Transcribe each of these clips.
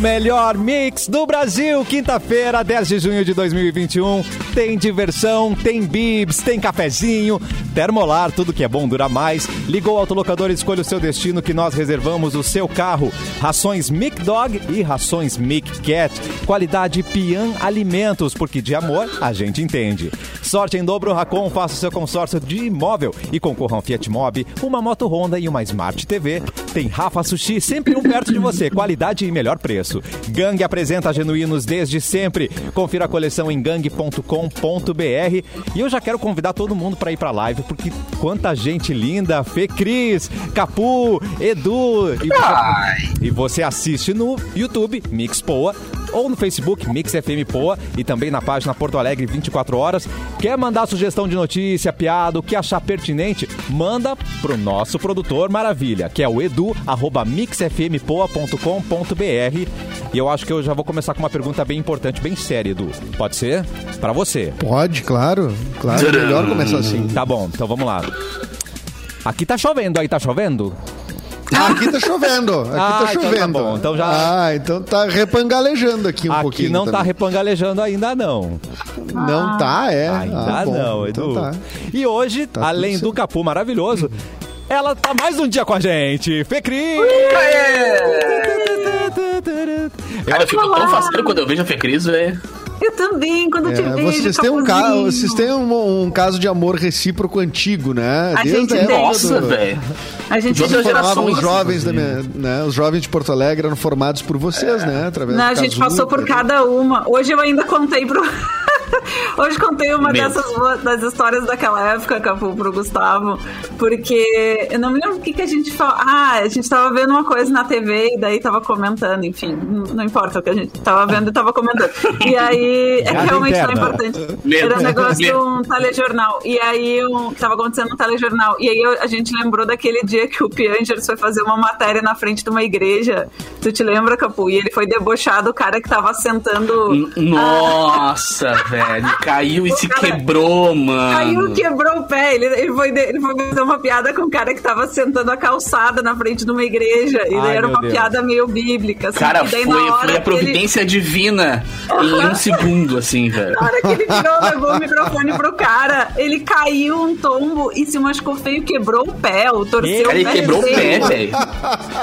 Melhor mix do Brasil, quinta-feira, 10 de junho de 2021. Tem diversão, tem bibs, tem cafezinho, termolar, tudo que é bom dura mais. Ligou o autolocador e escolha o seu destino que nós reservamos o seu carro. Rações Mic Dog e rações Mic Cat. Qualidade Pian Alimentos, porque de amor a gente entende. Sorte em dobro Racon, faça o seu consórcio de imóvel e concorra um Fiat Mobi, uma moto Honda e uma Smart TV. Tem Rafa Sushi, sempre um perto de você, qualidade e melhor preço. Gang apresenta genuínos desde sempre. Confira a coleção em gang.com.br. E eu já quero convidar todo mundo para ir para live, porque quanta gente linda, Fê Cris, Capu, Edu. E você, e você assiste no YouTube, Mix Poa, ou no Facebook, Mix FM Poa, e também na página Porto Alegre 24 horas. Quer mandar sugestão de notícia, piada, o que achar pertinente? Manda pro nosso produtor Maravilha, que é o edu, arroba mixfmpoa.com.br. E eu acho que eu já vou começar com uma pergunta bem importante, bem séria, Edu. Pode ser? Para você. Pode, claro. Claro, é melhor começar assim. Tá bom, então vamos lá. Aqui tá chovendo, aí tá chovendo? Ah, aqui tá chovendo. Aqui Ah, tá então tá chovendo. bom, então já- Ah, então tá repangalejando aqui um Aqui pouquinho. não tá também. repangalejando ainda não. Não tá, é. Ainda Ah, bom, não, então Edu. tá. E hoje, Tá além do Capu maravilhoso, ela tá mais um dia com a gente. Fê Cris! Cara, eu fico tão faceiro quando eu vejo a Fecris, velho. Eu também, quando eu te É, vejo. vocês têm, um ca... Vocês têm um, um caso de amor recíproco antigo, né? A gente tem. Nossa, velho. A gente De outras Formavam gerações, os jovens da minha, né? Os jovens de Porto Alegre eram formados por vocês, né? Através Não, do a gente Cazuza. passou por cada uma. Hoje eu ainda contei pro. Hoje contei uma Meu. dessas das histórias daquela época, Capu, pro Gustavo. Porque eu não me lembro o que, que a gente falou. Ah, a gente tava vendo uma coisa na TV e daí tava comentando, enfim. Não importa o que a gente tava vendo e tava comentando. E aí, é realmente não é interna. importante. Era um negócio de um telejornal. E aí, um, tava acontecendo um telejornal. E aí a gente lembrou daquele dia que o Piangers foi fazer uma matéria na frente de uma igreja. Tu te lembra, Capu? E ele foi debochado, o cara que tava sentando. Nossa, velho. Caiu e se cara quebrou, mano. Caiu, quebrou o pé. Ele, ele, foi, ele foi fazer uma piada com o cara que tava sentando a calçada na frente de uma igreja. E daí Ai, era uma Deus. piada meio bíblica. Assim, Cara, e daí, foi, na hora foi que a ele- providência divina em um segundo, assim, velho. Na hora que ele virou, levou o microfone pro cara, ele caiu um tombo e se machucou feio, quebrou o pé, ou torceu Cara, ele o pé quebrou o pé, velho.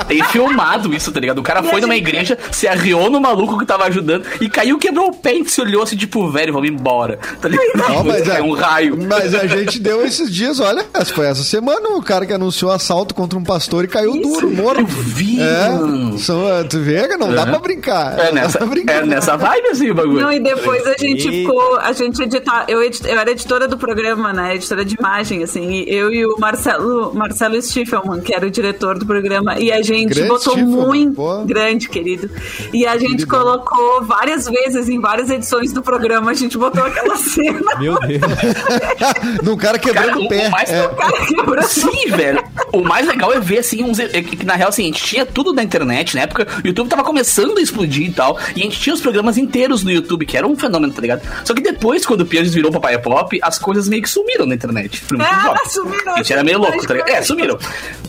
Tem filmado isso, tá ligado? O cara E foi numa gente- igreja, se arriou no maluco que tava ajudando e caiu, quebrou o pé e se olhou assim, tipo, velho, vamos embora. Tá ligado? Ó, mas, é é, um raio. mas a gente deu esses dias, olha, foi essa semana o cara que anunciou assalto contra um pastor e caiu Isso. duro, morto. Eu vi, É, são, é, tu vê que não dá pra brincar. É Não nessa, pra brincar. é nessa vibe, assim, o bagulho. Não, e depois a gente ficou, a gente editar, eu, edit, eu era editora do programa, né, editora de imagem, assim, e eu e o Marcelo, Marcelo Stiefelman, que era o diretor do programa, e a gente Grande botou Stiefelman, muito, pô. grande, querido, e a gente Queridão. colocou várias vezes, em várias edições do programa, a gente botou aquela cena, Meu Deus. Num cara quebrando Cara, o pé. o mais- É. o cara quebrou Sim, velho. O mais legal é ver, assim, uns. é que, na real, assim, a gente tinha tudo na internet, na época, o YouTube tava começando a explodir e tal. E a gente tinha os programas inteiros no YouTube, que era um fenômeno, tá ligado? Só que depois, quando o Pianges virou Papai Pop, as coisas meio que sumiram na internet. Ah, sumiram. A gente era meio louco, tá ligado? É, sumiram.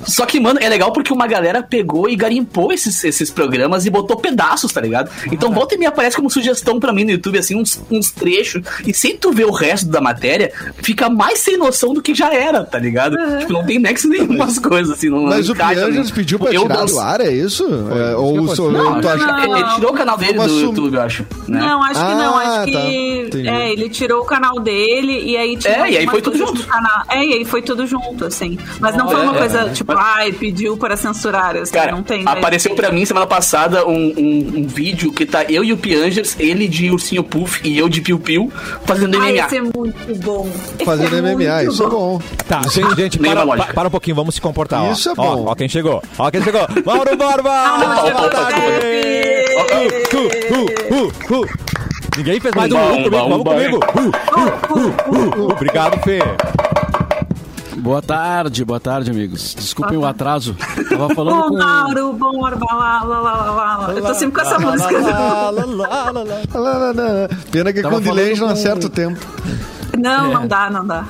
Só que, mano, é legal porque uma galera pegou e garimpou esses, esses programas e botou pedaços, tá ligado? Então volta e me aparece como sugestão pra mim no YouTube, assim, uns, uns trechos. E sem tu ver o resto da matéria, fica mais sem noção do que já era, tá ligado? Tipo, não tem nexo nenhum as coisas, assim. Não, Mas não o né? pediu pra Eu tirar danço- do ar, é isso? É, ou o aconteceu. Não, tu acha não, ele, tirou o canal dele do YouTube, eu acho. Né? Não, acho que não. Ah, Acho tá. que. Entendi. É, ele tirou o canal dele e aí tirou É, e aí foi tudo junto. Canal. É, e aí foi tudo junto, assim. Mas não Oh, foi uma é, coisa é. tipo, Mas- ai, pediu para censurar. Assim, Cara, não tem. apareceu pra mim semana passada um, um, um vídeo que tá eu e o Piangers, ele de ursinho puff e eu de piu-piu, fazendo Ai, MMA. é muito bom. Fazendo é MMA, isso é bom. Tá, gente, gente para, lógica. pa- para um pouquinho, vamos se comportar. ó. Isso é Ó, bom. Ó, quem chegou. Ó, quem chegou. Mauro Borba! Ah, uh. Ninguém fez mais um uh comigo, vamos comigo. Obrigado, Fê. Boa tarde, boa tarde, amigos. Desculpem o atraso. Tava falando Bom, com. Mauro, bom, lá, lá, lá, lá, lá. Eu tô sempre com essa música. Lá, lá, lá, lá, lá. Lá, lá, lá. Pena que Tava com delay não acerta o tempo. Não, não dá, não dá.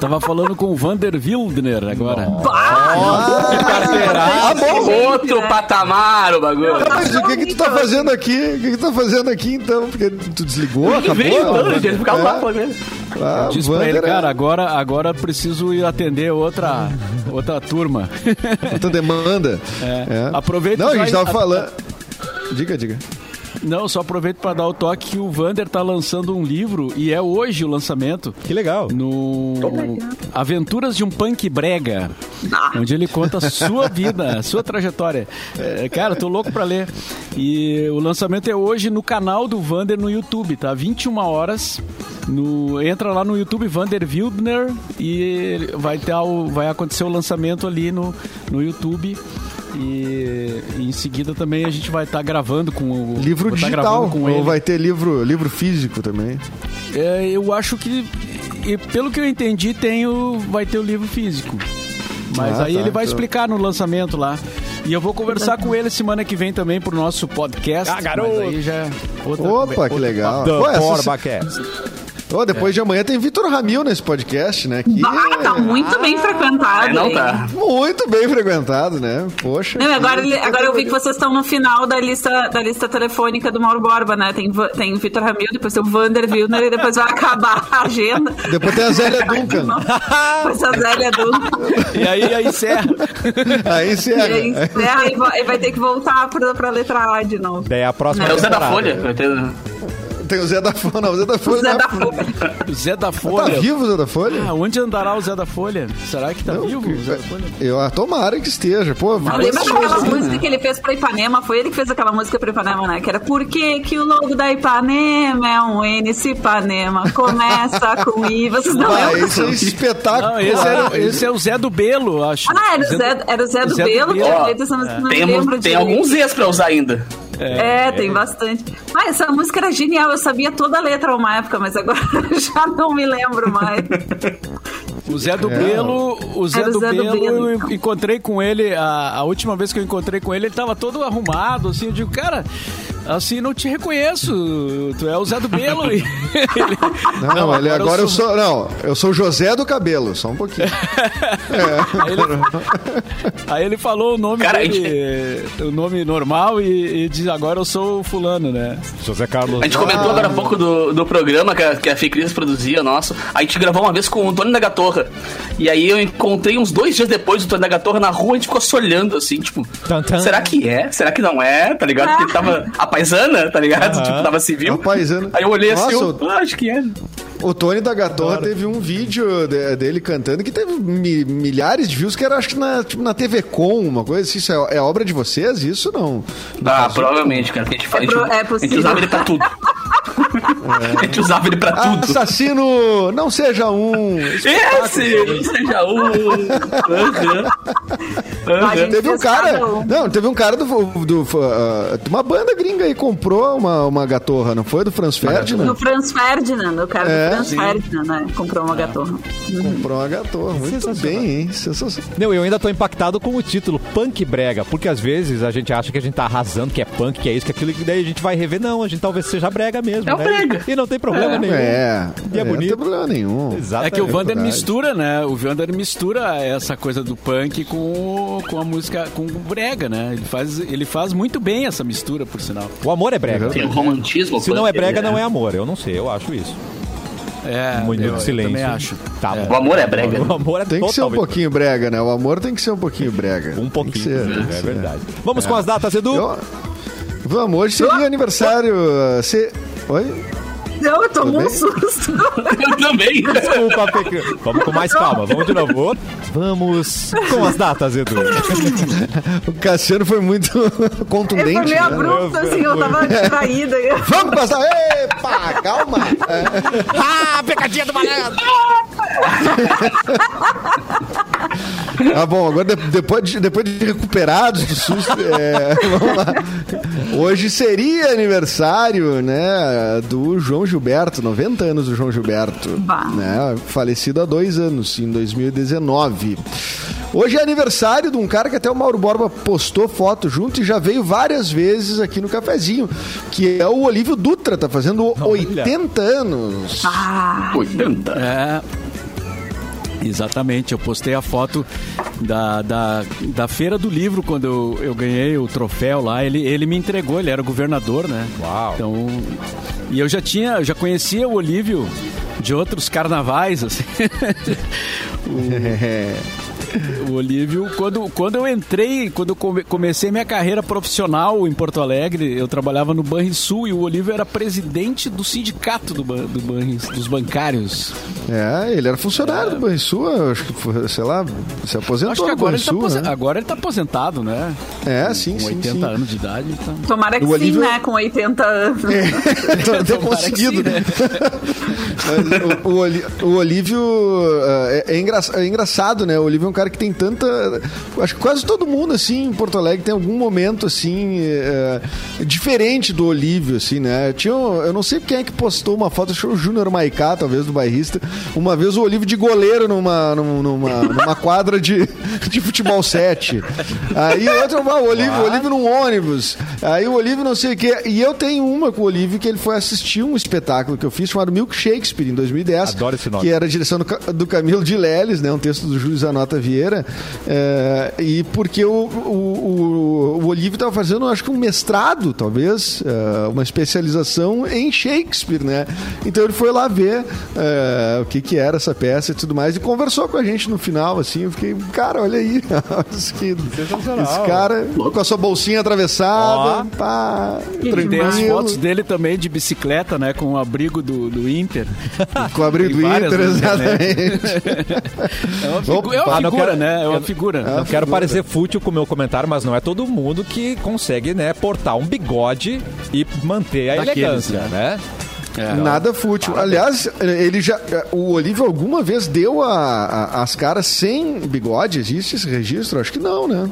Tava falando com o Vander Wildner agora. Ah, bom. Outro né? patamar o bagulho. Ah, Mas o que que tu tá fazendo aqui? O que que tu tá fazendo aqui, então? Porque tu desligou, acabou? Veio, então, ele ficava lá, É. pô, né? Ah, Diz pra ele, é cara, agora, agora preciso ir atender outra, outra turma. Outra demanda. É. Aproveita Não, a gente tava falando... Diga, diga. Não, só aproveito para dar o toque que o Vander tá lançando um livro e é hoje o lançamento. Que legal. No Aventuras de um Punk Brega, onde ele conta a sua vida, a sua trajetória. É, cara, tô louco pra ler. E o lançamento é hoje no canal do Vander no YouTube, tá? 21 horas. No, entra lá no YouTube Vander Wildner e vai, ter o, vai acontecer o lançamento ali no, no YouTube. E, e em seguida também a gente vai estar gravando com o Livro tá digital. gravando com Ou ele. vai ter livro, livro físico também. É, eu acho que, e pelo que eu entendi, tem o, vai ter o livro físico. Mas Ah, aí tá, ele vai então. explicar no lançamento lá. E eu vou conversar com ele semana que vem também pro nosso podcast. Ah, garoto! Mas aí já é outra Opa, que outra- legal. The Pô, essa- Ô, depois de amanhã tem Vitor Ramil nesse podcast, né? Que Ah, tá muito bem frequentado. Aí não hein? tá. muito bem frequentado, né? Poxa. Não, agora, ele- agora eu vi que vocês estão no final da lista, da lista telefônica do Mauro Borba, né? Tem, tem o Vitor Ramil, depois tem o Vander Wilner e depois vai acabar a agenda. Depois tem a Zélia Duncan. Depois a Zélia Duncan. E aí, aí encerra. Aí E encerra. aí encerra e vai, e vai ter que voltar pra, pra letra A de novo. Daí a próxima É o Zé da. Folha. vai ter- Tem o Zé da Folha. Não, o Zé da Folha. Zé é- da Folha. O Zé da Tá Folha. vivo o Zé da Folha? Ah, onde andará o Zé da Folha? Será que tá Não, vivo o Zé da Folha? Eu ah, tomara que esteja. Pô, Lembra daquela música que ele fez pra Ipanema? Foi ele que fez aquela música pra Ipanema, né? Que era Por que, que o logo da Ipanema é um NC Ipanema? Começa com I. Vocês não Ah, lembram? esse é espetáculo. Não, esse, era, esse é o Zé do Belo, acho. Ah, era o Zé, era o Zé do Zé do Belo que Belo. tinha Ó, feito essa música. Não Tem, tem alguns Zs pra usar ainda. É, tem bastante. Ah, essa música era genial. Eu sabia toda a letra uma época, mas agora já não me lembro mais. O Zé do Belo, o Zé, do, Zé do Belo, Belo, eu então. encontrei com ele, a, a última vez que eu encontrei com ele, ele tava todo arrumado, assim, eu digo, cara, assim, não te reconheço, tu é o Zé do Belo. E ele, Não, ele agora eu sou. Não, eu sou o José do Cabelo, só um pouquinho. Aí ele, aí ele falou o nome Cara, dele, o nome normal e, e diz, agora eu sou o fulano, né? José Carlos. A gente comentou agora há pouco do, do programa que a, que a Fê Cris produzia, nosso. A gente gravou uma vez com o Tony da Gatorra. E aí eu encontrei uns dois dias depois o Tony da Gatorra na rua e a gente ficou se olhando assim, tipo, será que é? Será que não é? Tá ligado? Porque ele tava a paisana, tá ligado? Tipo, tava civil. A paisana. Aí eu olhei assim, Nossa, eu, ah, acho que é. O Tony da Gatorra teve um vídeo de- dele cantando que teve mi- milhares de views, que era acho que na, tipo, na TV Com, uma coisa assim. Isso é, é obra de vocês? Isso não. Ah, provavelmente, cara. porque A gente, fala- a gente- pro- é a gente possível. usava ele pra tudo. A gente usava ele pra tudo. Assassino, não seja um. Esse! Não seja um. Aham. gente Teve um cara. um. Não, teve um cara do. do ah, uma banda gringa aí comprou uma, uma gatorra, não foi? Do Franz Ferdinand? No Franz Ferdinand, o cara É, do Franz sim. Ferdinand, né? Comprou uma gatorra. Comprou uma gatorra. Muito bem, hein? Sensacional. Não, eu ainda tô impactado com o título Punk Brega, porque às vezes a gente acha que a gente tá arrasando, que é punk, que é isso, que é aquilo, e daí a gente vai rever. Não, a gente talvez seja brega mesmo. É um né? brega. E não tem problema nenhum. É. E é Não bonito. tem problema nenhum. Exato. É que o Vander verdade. mistura, né? O Vander mistura essa coisa do punk com, com a música, com o brega, né? Ele faz, ele faz muito bem essa mistura, por sinal. O amor é brega. Tem o romantismo. Se não é brega, não é amor. amor. Eu não sei, eu acho isso. É, Muito eu, eu silêncio. também acho. Tá O amor é brega. O amor é Tem que ser um pouquinho brega, né? O amor tem que ser um pouquinho brega. Um pouquinho. ser, que é ser. verdade. Vamos com as datas, Edu? Eu- Vamos, hoje seria aniversário. uh, Se... Oi? Não, eu tomo Tudo um susto. Eu também. Desculpa, Peque. Vamos com mais calma. Vamos de novo. Vamos com as datas, Edu. O Cassiano foi muito Ele contundente. foi meio né? abrupto, assim, eu tava distraída. Vamos passar. Epa, calma. Ah, pecadinha do malandro! Ah, bom, agora de- depois de, depois de recuperados do susto, é, vamos lá. Hoje seria aniversário, né, do João Gilberto, 90 anos do João Gilberto, Bah. né, falecido há dois anos, em 2019. Hoje é aniversário de um cara que até o Mauro Borba postou foto junto e já veio várias vezes aqui no cafezinho, que é o Olívio Dutra, tá fazendo 80 anos. Ah, 80. É. Exatamente, eu postei a foto da, da, da feira do livro quando eu, eu ganhei o troféu lá. Ele, ele me entregou, ele era governador, né? Uau. Então, e eu já tinha, eu já conhecia o Olívio de outros carnavais, assim. O Olívio, quando, quando eu entrei, quando eu come- comecei minha carreira profissional em Porto Alegre, eu trabalhava no Banrisul e o Olívio era presidente do sindicato do, ban- do Banris- dos bancários. É, ele era funcionário do Banrisul, acho que, foi, sei lá, se aposentou Acho que agora ele, tá Banrisul, né? agora ele tá aposentado, né? É, sim, Com sim, 80 sim. anos de idade. Então... tomara que O sim, Olívio- né? Com 80 anos. Então, ter que conseguido. sim, né? Mas o, o o Olívio é, é engra- é engraçado, né? O Olívio é um cara que tem tanta. Acho que quase todo mundo, assim, em Porto Alegre tem algum momento, assim, é, diferente do Olívio, assim, né? Tinha, eu não sei quem é que postou uma foto, acho que o Júnior Maicá, talvez, do bairrista. Uma vez o Olívio de goleiro numa, numa, numa, quadra de, de futebol 7. Aí outro, ah, o Olívio, o Olívio num ônibus. Aí o Olívio não sei o quê. E eu tenho uma com o Olívio que ele foi assistir um espetáculo que eu fiz chamado Milk Shakespeare em 2010. Adoro esse nome. Que era a direção do, do Camilo de Leles, né? Um texto do Júlio Zanota Vieira. É, e porque o, o, o, o Olívio estava fazendo, acho que um mestrado, talvez, é, uma especialização em Shakespeare, né? Então ele foi lá ver é, o que, que era essa peça e tudo mais e conversou com a gente no final, assim. Eu fiquei, cara, olha aí. esse, que- esse cara com a sua bolsinha atravessada, Ó. pá, E tem as fotos dele também de bicicleta, né? Com o abrigo do, do Inter. Com o abrigo do Inter, exatamente. É uma, figu- é uma Opa, não figura, né? É uma figura. Não quero parecer fútil com o meu comentário, mas não é todo mundo que consegue, né, portar um bigode e manter a Daqueles, elegância, né? É. Nada fútil. Aliás, ele já. O Olívio alguma vez deu a- a- as caras sem bigode? Existe esse registro? Acho que não, né?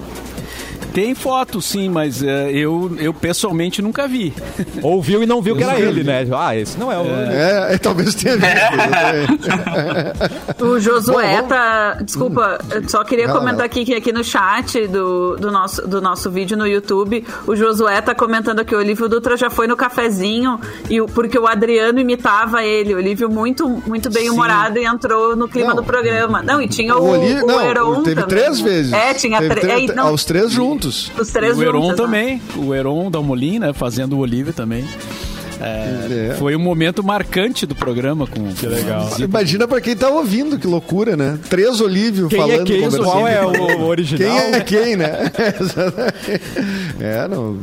Tem foto, sim, mas é, eu, eu pessoalmente nunca vi. Ouviu e não viu que era ele, vi. né? Ah, esse não é o... É, é, talvez tenha visto. exatamente. O Josué Bom, tá. Desculpa, eu só queria Não, comentar não. aqui que aqui no chat do, do, nosso, do nosso vídeo no YouTube, o Josué tá comentando que o Olívio Dutra já foi no cafezinho, e porque o Adriano imitava ele. O Olívio muito, muito bem humorado e entrou no clima Não. do programa. Não, e tinha o, O Olívio- o Heron teve também, três né? vezes. É, tinha Teve três. é, não, aos três juntos. Os três o Heron juntos, né? também. O Heron Dalmolin, né? Fazendo o Olívio também. É, É. Foi um momento marcante do programa. Com, que legal. Imagina pra quem tá ouvindo, que loucura, né? Três Olívio Quem falando. é quem? Qual é o original? Quem é quem, né? Exatamente. é, não.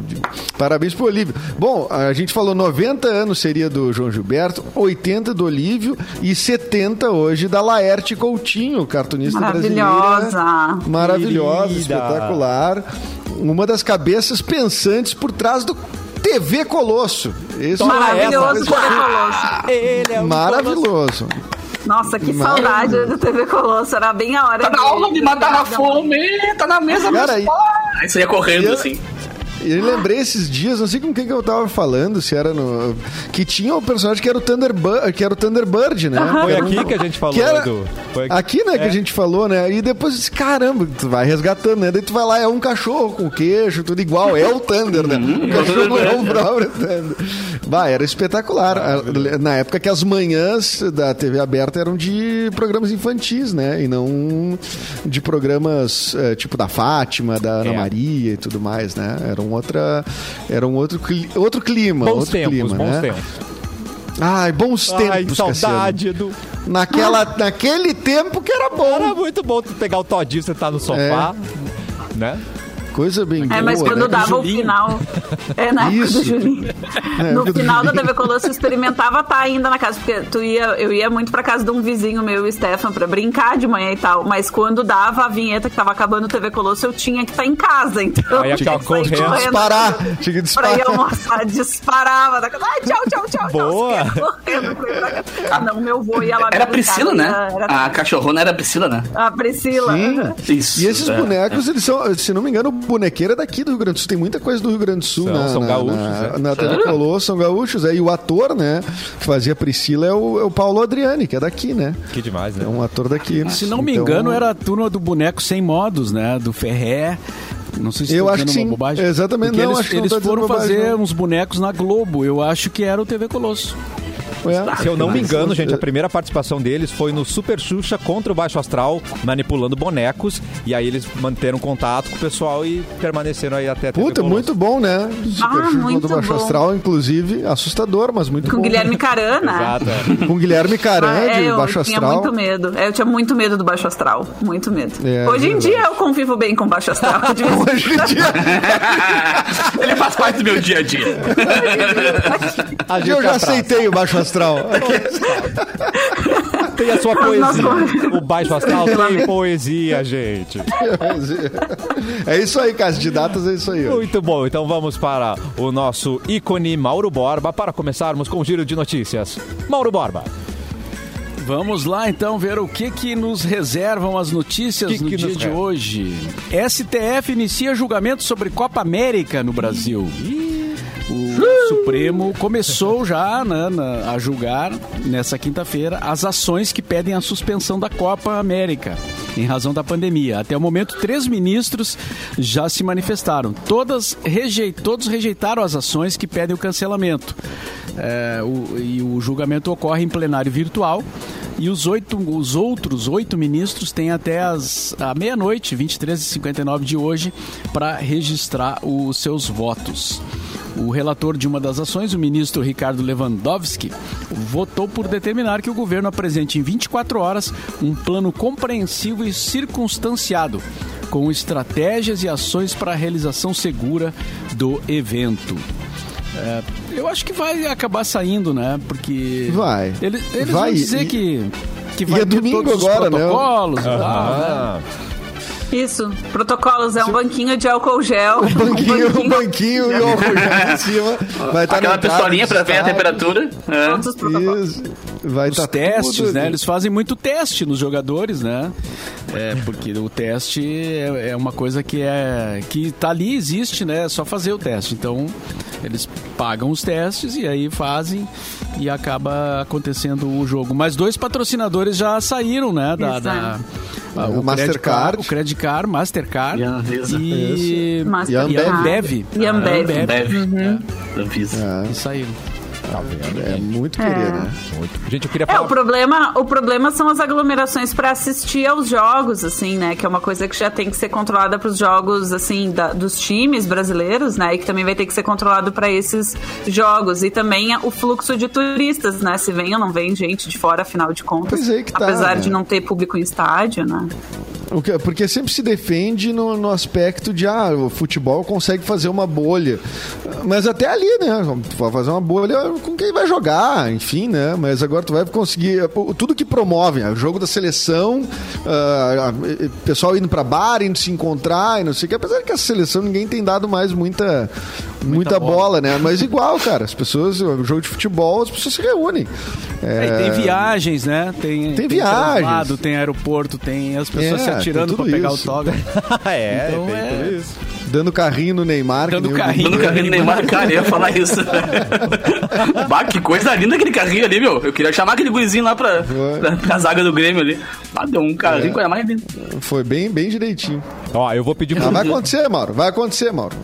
Parabéns pro Olívio. Bom, a gente falou 90 anos seria do João Gilberto, 80 do Olívio e 70 hoje da Laerte Coutinho, cartunista Maravilhosa. brasileira. Maravilhosa, Querida. espetacular. Uma das cabeças pensantes por trás do TV Colosso. Toma Maravilhoso. TV Colosso. Ele é um Maravilhoso. Nossa, que saudade do TV Colosso. Era bem a hora Tá na aula de matar a fome, tá na mesa Cara, dos pais. Aí você ia correndo e- assim. Eu lembrei esses dias, não sei com quem que eu tava falando, se era no. Que tinha um personagem que era o Thunderbird, que era o Thunderbird, né? Foi um- aqui que a gente falou, era- Edu. Foi Aqui, né, que a gente falou, né? E depois disse, caramba, tu vai resgatando, né? Daí tu vai lá, é um cachorro com queijo, tudo igual, é o Thunder, né? O cachorro é o próprio Thunder. Vai, era espetacular. Na época que as manhãs da TV aberta eram de programas infantis, né? E não de programas eh, tipo da Fátima, da Ana É. Maria e tudo mais, né? Era um, outra, era um outro, outro clima. Bons outro tempos, clima, bons né? tempos. Ai, bons Ai, tempos, saudade, Edu. Cassiano. Naquela, naquele tempo que era bom. Era muito bom tu pegar o todinho, sentar no sofá, né? Coisa bem É, mas boa, quando né? dava o final. É, na época Isso. do Julinho. É, no final da. TV Colosso, eu experimentava estar ainda na casa, porque tu ia, eu ia muito pra casa de um vizinho meu, o Stefan, pra brincar de manhã e tal. Mas quando dava a vinheta que tava acabando o TV Colosso, eu tinha que estar em casa. Então, Aí eu tinha que sair correndo. Disparar. Tinha que Pra ir disparar. almoçar, disparava. Da casa. Ai, tchau, tchau, tchau. Boa. tchau. Correndo, correndo casa. Não, meu vô ia lá me Era a Priscila, né? Era A cachorrona era a Priscila, né? a Priscila. Sim. Isso. E esses é, bonecos, eles são, se não me engano, bonequeiro é daqui do Rio Grande do Sul. Tem muita coisa do Rio Grande do Sul São- na, são na, gaúchos, na, é. na TV Colosso, são gaúchos. É, e o ator, né, que fazia Priscila é o, é o Paulo Adriani, que é daqui, né? Que demais, né? É um ator daqui. Se não me Então, engano, era a turma do boneco sem modos, né? Do Ferré. Não sei se Eu acho que sim. bobagem. Exatamente. Não, eles, acho que eles foram bobagem, fazer não. uns bonecos na Globo. Eu acho que era o TV Colosso. É. Se eu não me engano, gente, a primeira participação deles foi no Super Xuxa contra o Baixo Astral, manipulando bonecos. E aí eles manteram contato com o pessoal e permaneceram aí até Puta, muito bom, né? Super Ah, Xuxa muito do Baixo bom. Astral, inclusive, assustador, mas muito Com bom. Guilherme Carana. Exato. é. Com Guilherme Ah, Caran, é, de eu Baixo tinha Astral. muito medo. É, Eu tinha muito medo do baixo astral. Muito medo. É, Hoje em dia eu convivo bem com o baixo astral. Hoje em dia, Ele faz parte do meu dia a dia. A gente eu já aceitei o Baixo Astral. Tem a sua poesia. O Baixo Astral tem poesia, gente. É isso aí, casa de datas, é isso aí. ó. Muito bom, então vamos para o nosso ícone Mauro Borba para começarmos com o giro de notícias. Mauro Borba. Vamos lá então ver o que que nos reservam as notícias Que no que dia de hoje. STF inicia julgamento sobre Copa América no Brasil. O Supremo começou já né, na- a julgar nessa quinta-feira as ações que pedem a suspensão da Copa América em razão da pandemia. Até o momento, três ministros já se manifestaram. Todas rejei- todos rejeitaram as ações que pedem o cancelamento. É, o- e o julgamento ocorre em plenário virtual. E os, oito, os outros oito ministros têm até as, a meia-noite, 23h59 de hoje, para registrar os seus votos. O relator de uma das ações, o ministro Ricardo Lewandowski, votou por determinar que o governo apresente em 24 horas um plano compreensivo e circunstanciado, com estratégias e ações para a realização segura do evento. É, eu acho que vai acabar saindo, né? Porque. Vai. Eles, eles Vai, vão dizer e- que, que e vai é ter domingo todos os agora, né? protocolos e tal, né? Isso. Protocolos é um banquinho de álcool gel. Um banquinho, um banquinho e o álcool gel em cima. Vai estar Aquela pistolinha pra ver a temperatura. É. Todos os protocolos. Isso. Vai Os tá testes, tudo né? Eles fazem muito teste nos jogadores, né? É, porque o teste é, é uma coisa que é que tá ali, existe, né? É só fazer o teste. Então, eles pagam os testes e aí fazem e acaba acontecendo o jogo. Mas dois patrocinadores já saíram, né? Da, da- ah, O o Mastercard. Mastercard, o Credit Card, Mastercard E a Anvisa. e, Mas- E a e a Ambev. Ambev. E a Ambev. A Deve. É, Avisa. É, e saíram. é muito É. querer, né? gente, eu queria É, falar. o problema, o problema são as aglomerações para assistir aos jogos, assim, né? Que é uma coisa que já tem que ser controlada para os jogos, assim, da- dos times brasileiros, né? E que também vai ter que ser controlado para esses jogos. E também o fluxo de turistas, né? Se vem ou não vem gente de fora, afinal de contas. Pois é que tá, apesar né? de não ter público em estádio, né? Porque sempre se defende no, no aspecto de ah, o futebol consegue fazer uma bolha. Mas até ali, né? Tu vai fazer uma bolha com quem vai jogar, enfim, né? Mas agora tu vai conseguir. Tudo que promove, né? o jogo da seleção, ah, pessoal indo pra bar, indo se encontrar e não sei o que. Apesar que a seleção ninguém tem dado mais muita, muita, bola. né? Mas igual, cara, as pessoas, o jogo de futebol, as pessoas se reúnem. É, e tem viagens, né? Tem, Tem viagens. translado, tem aeroporto, tem as pessoas É, se atirando tem pra tudo pegar isso. o autógrafo. é, Então, tem é- tudo isso. Dando carrinho no Neymar. Dando carrinho. Dando carrinho do Neymar, cara, eu ia falar isso. bah, que coisa linda aquele carrinho ali, meu. Eu queria chamar aquele gurizinho lá pra, pra, pra zaga do Grêmio ali. Ah, deu um carrinho, É. coisa mais linda. Foi bem, bem direitinho. Ó, eu vou pedir Ah, vai acontecer, Mauro. Vai acontecer, Mauro.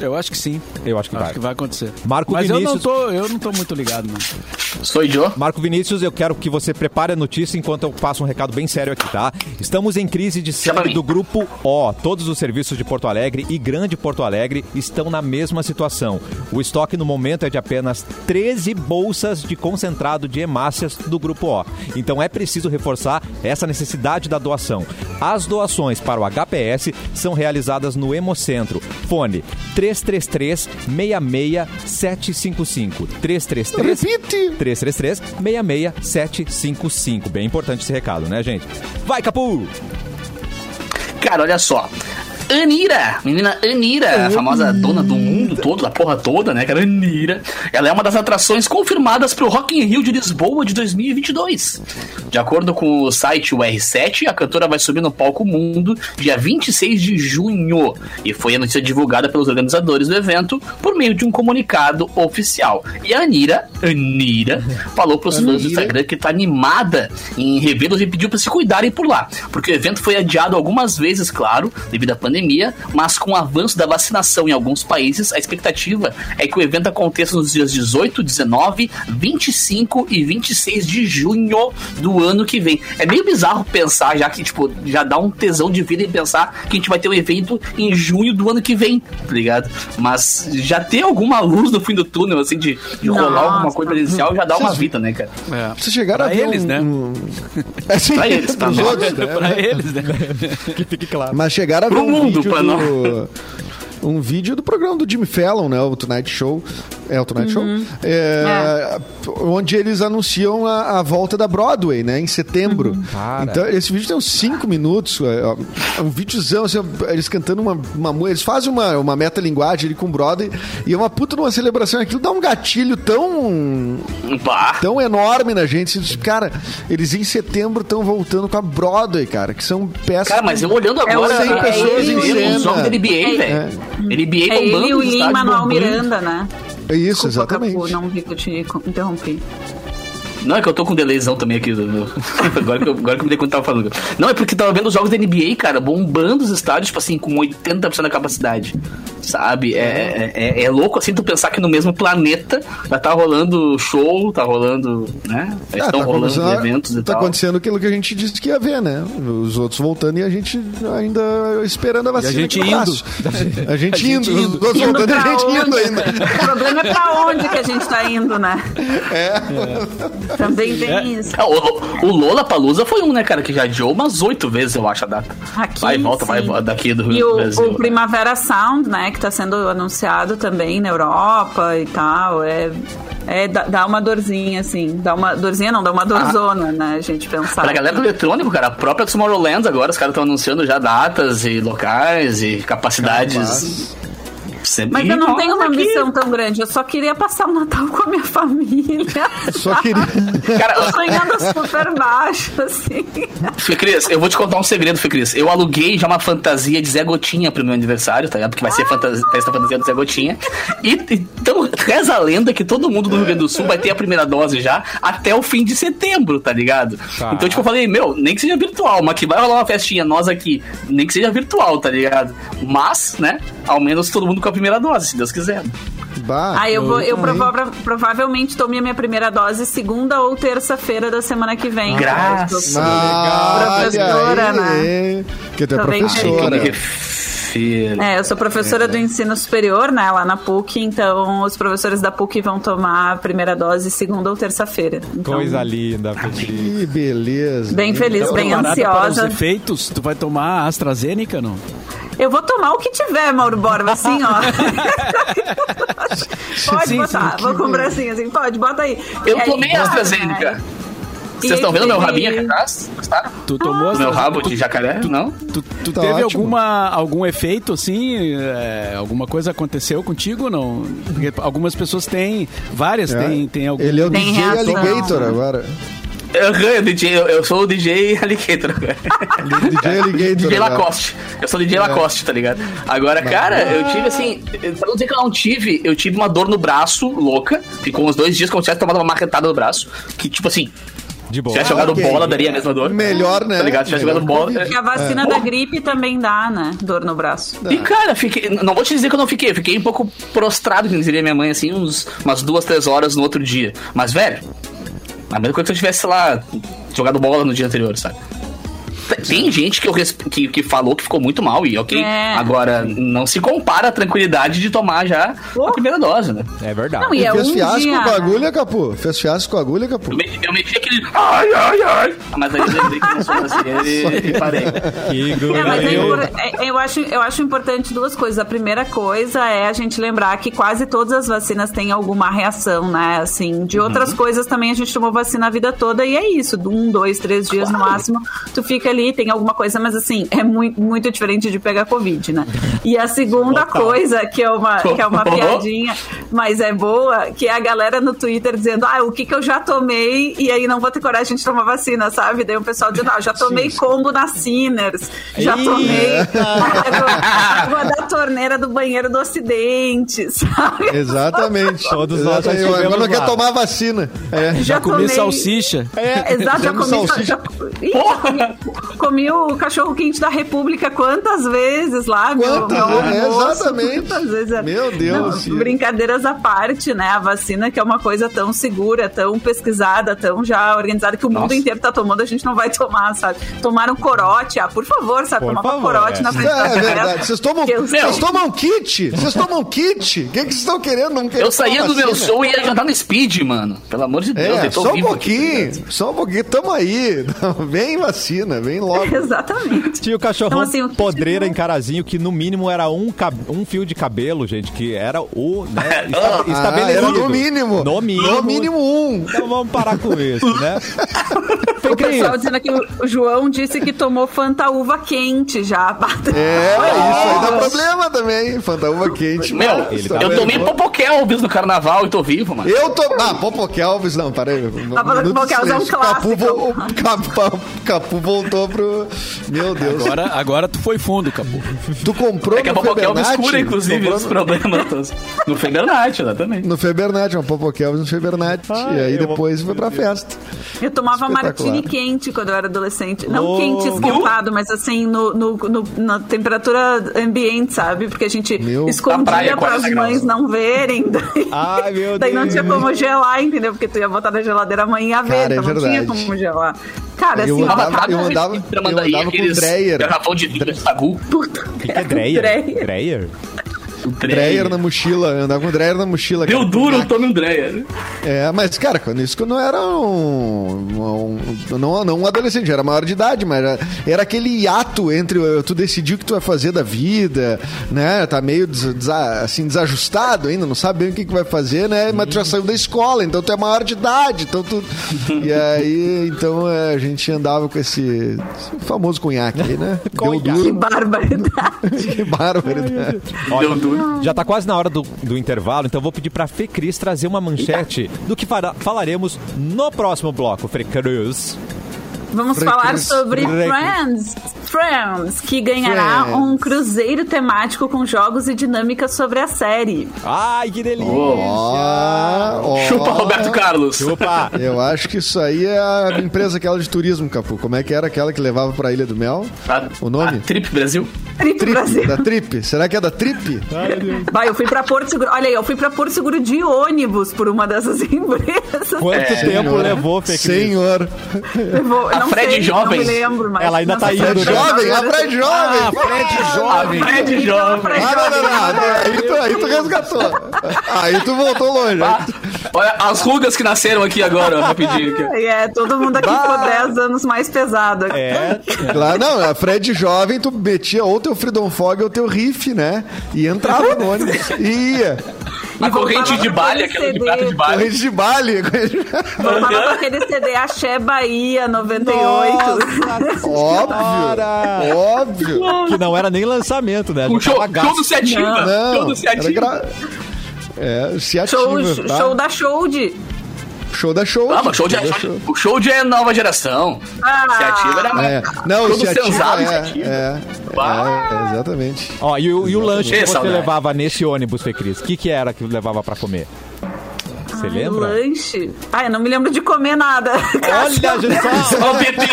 Eu acho que sim. Eu acho que Acho vai. que vai acontecer. Marco Mas eu não, Vinícius- tô, eu não tô muito ligado, não. Sou Joe. Marco Vinícius, eu quero que você prepare a notícia enquanto eu passo um recado bem sério aqui, tá? Estamos em crise de sangue do grupo O. Todos os serviços de Porto Alegre e Grande Porto Alegre estão na mesma situação. O estoque no momento é de apenas 13 bolsas de concentrado de hemácias do grupo O. Então é preciso reforçar essa necessidade da doação. As doações para o HPS são realizadas no Hemocentro. Fone 333 66755 333 Repite! 333 66755. Bem importante esse recado, né, gente? Vai, Capu! Cara, olha só. Anira, menina Anira, a famosa dona do mundo todo, da porra toda, né, cara? Anira. Ela é uma das atrações confirmadas pro Rock in Rio de Lisboa de 2022. De acordo com o site UR7, a cantora vai subir no palco Mundo dia 26 de junho. E foi a notícia divulgada pelos organizadores do evento por meio de um comunicado oficial. E a Anira, Anira, falou pros fãs do Anira. Instagram que tá animada em revê-los e pediu pra se cuidarem por lá. Porque o evento foi adiado algumas vezes, claro, devido à pandemia, mas com o avanço da vacinação em alguns países, a expectativa é que o evento aconteça nos dias 18, 19, 25 e 26 de junho do ano que vem. É meio bizarro pensar, já que, tipo, já dá um tesão de vida em pensar que a gente vai ter um evento em junho do ano que vem, tá ligado? Mas já ter alguma luz no fim do túnel, assim, de, de rolar Nossa. alguma coisa presencial, já dá uma vida, né, cara? É. Vocês chegaram Pra a ver eles, um, né? um- É, Pra eles, pra pros nós. outros, né? pra eles, né? Que fique claro. Mas chegaram a ver um mundo, vídeo pra do... Um vídeo do programa do Jimmy Fallon, né? O Tonight Show. É o Tonight Show? É, Onde eles anunciam a, a volta da Broadway, né? Em setembro. Para. Então, esse vídeo tem uns 5 minutos. É, é um videozão, assim, eles cantando uma, Eles fazem uma, uma metalinguagem ali com Broadway. E é uma puta numa celebração. Aquilo dá um gatilho tão Bah. tão enorme na gente. Diz, Cara, eles em setembro estão voltando com a Broadway, cara, que são peças. Cara, mas eu olhando agora, cem é, pessoas ele, em os cena. jogos da NBA, É. velho. NBA É ele bombando, e o os Lin Manuel bombando. Miranda, né? É isso, Desculpa, exatamente. Capu, não vi que eu te interrompi. Não, é que eu tô com um delayzão também aqui. do- agora, que eu, agora que eu me dei conta que tava falando. Não, é porque tava vendo os jogos da NBA, cara, bombando os estádios, tipo assim, com 80% da capacidade. Sabe? É, é, é- é louco assim tu pensar que no mesmo planeta já tá rolando show, tá rolando, né? Já Ah, estão tá rolando eventos e tá tal. acontecendo aquilo que a gente disse que ia ver, né? Os outros voltando e a gente ainda esperando a E a vacina. gente indo. A gente A gente indo, indo. os outros Indo voltando e a gente indo onde? ainda. O problema é pra onde que a gente tá indo, né? É. Também tem isso. Ah, o, o Lola Palusa foi um, né, cara, que já adiou umas oito vezes, eu acho, a data. Aqui, vai e volta, vai sim. volta daqui do Rio E do o, Brasil. o Primavera Sound, né, que tá sendo anunciado também na Europa e tal, é, é dá, dá uma dorzinha, assim. Dá uma dorzinha, não, dá uma dorzona, né, a gente pensar. Pra galera do eletrônico, cara, a própria Tomorrowland agora, os caras estão anunciando já datas e locais e capacidades. Sempre- Mas eu não tenho uma ambição tão grande, eu só queria passar o Natal com a minha família. Só queria. Cara, Tô sonhando super baixo, assim. Fê Cris, eu vou te contar um segredo, Fê Cris. Eu aluguei já uma fantasia de Zé Gotinha pro meu aniversário, tá ligado? Porque vai ser fantasia, festa fantasia do Zé Gotinha. E então, reza a lenda que todo mundo do Rio Grande do Sul vai ter a primeira dose já até o fim de setembro, tá ligado? Tá. Então, tipo, eu falei, meu, nem que seja virtual, mas que vai rolar uma festinha, nós aqui, nem que seja virtual, tá ligado? Mas, né, ao menos todo mundo com a primeira dose, se Deus quiser. Bah, Ah, eu, vou, eu prova- provavelmente tomei a minha primeira dose segunda ou terça-feira da semana que vem. Graças. Ah, Professora, né? aí, Que tu é professora. refiro. É, eu sou professora do ensino superior, né, lá na PUC, então os professores da PUC vão tomar a primeira dose segunda ou terça-feira. Então, Coisa linda, Petri. Que beleza. Bem feliz, bem Preparada para os ansiosa. efeitos, tu vai tomar a AstraZeneca, não? Eu vou tomar o que tiver, Mauro Borba, assim, ó. pode Sim, botar, sim, vou com o bracinho assim, pode, bota aí. Eu E aí, tomei bota, AstraZeneca. né? Vocês estão aí vendo meu rabinho aqui atrás? Gostaram? Tu tomou Meu AstraZeneca? rabo de jacaré? Não? Tu, tu Tá teve ótimo. alguma, algum efeito, assim? é, alguma coisa aconteceu contigo ou não? Porque algumas pessoas têm, várias É. têm, têm algum... Ele é o Tem DJ reação. Alligator agora. Eu, eu, DJ, eu, eu sou o DJ Alligator agora. DJ Alligator. DJ agora. Lacoste. Eu sou DJ Lacoste, tá ligado? Agora, cara, eu tive assim. Pra não dizer que eu não tive, eu tive uma dor no braço louca. Ficou uns dois dias como se tivesse tomado uma marretada no braço. Que, tipo assim, De se boa. tivesse jogado ok. bola, daria a mesma dor. Melhor, né? Tá ligado? Se tivesse Melhor jogado bola. Porque a vacina da gripe também dá, né? Dor no braço. E, cara, fiquei. Não vou te dizer que eu não fiquei. Eu fiquei um pouco prostrado, que diria minha mãe, assim, uns, umas duas, três horas no outro dia. Mas, velho, a mesma coisa que eu tivesse, sei lá, jogado bola no dia anterior, sabe? Tem gente que, eu que, que falou que ficou muito mal, e ok. É. Agora, não se compara a tranquilidade de tomar já Oh. a primeira dose, né? É verdade. Não, e é Fez um fiasco dia, com a né? agulha, Capu? Fez fiasco com a agulha, Capu? Eu meti, eu meti aquele. Ai, ai, ai. Mas aí eu lembrei que não sou brasileiro e, e parei. Que É, mas é eu- impor- é- eu, acho, eu acho importante duas coisas. A primeira coisa é a gente lembrar que quase todas as vacinas têm alguma reação, né? Assim, de outras coisas também a gente tomou vacina a vida toda e é isso. Um, dois, três dias no máximo, tu fica ali tem alguma coisa, mas assim, é muito, muito diferente de pegar Covid, né? E a segunda Total. coisa, que é, uma, que é uma piadinha, mas é boa, que é a galera no Twitter dizendo, ah, o que que eu já tomei e aí não vou ter coragem de tomar vacina, sabe? Daí o pessoal dizendo, ah, já tomei combo na Sinners, já Ih, tomei água da torneira do banheiro do Ocidente, sabe? Exatamente. Todos nós já Exatamente. Agora não quer tomar vacina. É. Já comi tomei- salsicha. É, exato, já comi, salsicha. já, Ih, já comi, o cachorro quente da República quantas vezes lá, meu, Quantas meu vezes? almoço, Exatamente. quantas vezes é. Meu Deus, Ciro. brincadeiras à parte, né? A vacina que é uma coisa tão segura, tão pesquisada, tão já organizada que o mundo Nossa. inteiro tá tomando, a gente não vai tomar, sabe? Tomaram corote, ah, por favor, sabe? Por Tomava favor, corote é. na frente da É verdade. Vocês tomam, vocês tomam kit? Vocês tomam kit? O que, que vocês estão querendo? Não querem Eu saía tomar do meu show e ia jantar no speed, mano. Pelo amor de Deus, É, eu tô só um vivo aqui, pouquinho, só um pouquinho, tamo aí. Vem vacina, vem logo. Exatamente. Tinha o cachorrão Então, assim, o que podreira em carazinho, que no mínimo era um, cab- um fio de cabelo, gente, que era o né, Ah, estabelecido. era no mínimo. No mínimo. No mínimo um. Então vamos parar com isso, né? O pessoal dizendo que o João disse que tomou Fanta uva quente já. É, isso aí dá problema também. Fantaúva quente. Meu, tá eu tomei Popokelvis no carnaval e tô vivo, mano. Eu tô. Ah, Popo Kelvis, não, parei. Ah, Popo Kelvis é um Capu, clássico. vo- Capu, Capu voltou pro. Meu Deus. Agora, agora tu foi fundo, Capu. Tu comprou É que a no Popokelvis cura, inclusive, Comprou os no- problemas todos. No Febernat, exatamente. No Febernat, uma Popo Kelvis no Febernat. Ai, e aí depois vou- foi pra festa. Eu tomava Espetacular. Martini quente quando eu era adolescente. Não Oh. quente esquentado, mas assim, no, no- no- na temperatura ambiente, sabe? Porque a gente Meu. Escondia para as 40 mães não verem. Daí, Ai, meu daí não Deus. tinha como gelar, entendeu? Porque tu ia botar na geladeira amanhã a ver, Cara, é então não tinha como gelar. Cara, Eu assim, andava- eu andava- eu andava com aqueles Dreyer. Garrafão de vinho de sagu. puta. Que, que é Dreyer? Dreyer. Dreyer? Dreyer na mochila, eu andava com Dreyer na mochila. Deu cara. duro, tome um Dreyer. É, mas, cara, quando isso eu era um, um- não, não um adolescente, eu era maior de idade, mas era, era aquele hiato entre tu decidir o que tu vai fazer da vida, né? Tá meio des- desa- assim, desajustado ainda, não sabe bem o que, que vai fazer, né? Mas tu já saiu da escola, então tu é maior de idade, então tu. E aí, então é, a gente andava com esse, esse famoso cunhaque aí, né? Deu Conhaque. Que duro, barbaridade. que barbaridade. Deu duro. Já tá quase na hora do, do intervalo, então eu vou pedir pra Fê Cris trazer uma manchete do que fara- falaremos no próximo bloco, Fê Cris. Vamos falar Cris- sobre Friends. Friends, que ganhará Friends. um cruzeiro temático com jogos e dinâmicas sobre a série. Ai, que delícia! Ó, ó. Chupa Roberto Carlos. Chupa! Eu acho que isso aí é a empresa aquela de turismo, Capu. Como é que era aquela que levava pra Ilha do Mel? A- O nome? a Trip Brasil. Trip Trip, Brasil. da Trip. Será que é da Trip? Vai, eu fui pra Porto Seguro. Olha aí, eu fui pra Porto Seguro de ônibus por uma dessas empresas. Quanto É, tempo Senhor. levou, Fê? Senhor. Eu vou- eu A não Fred sei, Jovens. Não me lembro, mas Ela ainda não tá indo, se né? é Jovem, a jovem. Fred Jovem. Ah, Fred Jovem. A Fred Jovem. Fred Ah, não, não, não. Jovem. Aí tu, aí tu resgatou. Aí tu voltou longe. Ah, olha as rugas que nasceram aqui agora, rapidinho. aqui. É, todo mundo aqui ficou 10 anos mais pesado. É, Lá, não, a Fred Jovem, tu metia ou teu Freedom Fog ou teu riff, né? E entrava no ônibus. E ia. A E corrente voltava de aquele aquela de CD. prata de. Corrente de baile. Voltava com aquele CD Axé Bahia 98. Óbvio. Óbvio. que não era nem lançamento, né? O show, tava gasto. show do Se Ativa. Não, show do Se Ativa. gra... É, se ativa, Show, tá? show da Show Show da show. Ah, mas show de, show, o show de é nova geração. Ah. Se Ativa era mais. É. Não, Show se do ativa, Senzala, é, Se Ativa. é, é, exatamente. Ó, e o, e o lanche que você saudade. levava nesse ônibus, Fê Cris? O que, que era que levava pra comer? Você lembra? Lanche. Ah, eu não me lembro de comer nada. Olha, gente, só, Ó, o PT.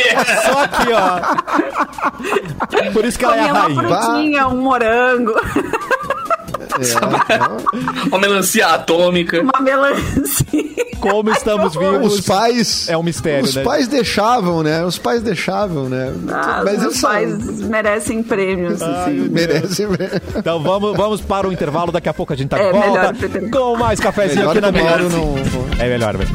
só aqui, ó. Por isso que ela é Comia a uma rainha. frutinha, um morango, É. Uma melancia atômica. uma melancia. Como estamos vivos. Os pais. É um mistério, Os né? pais deixavam, né? Os pais deixavam, né? Ah, Mas meus eles são- pais merecem prêmios. assim. merecem. Então vamos, vamos para o intervalo, daqui a pouco a gente tá de É, volta com mais cafezinho Melhor aqui na mesa. não. É melhor, velho.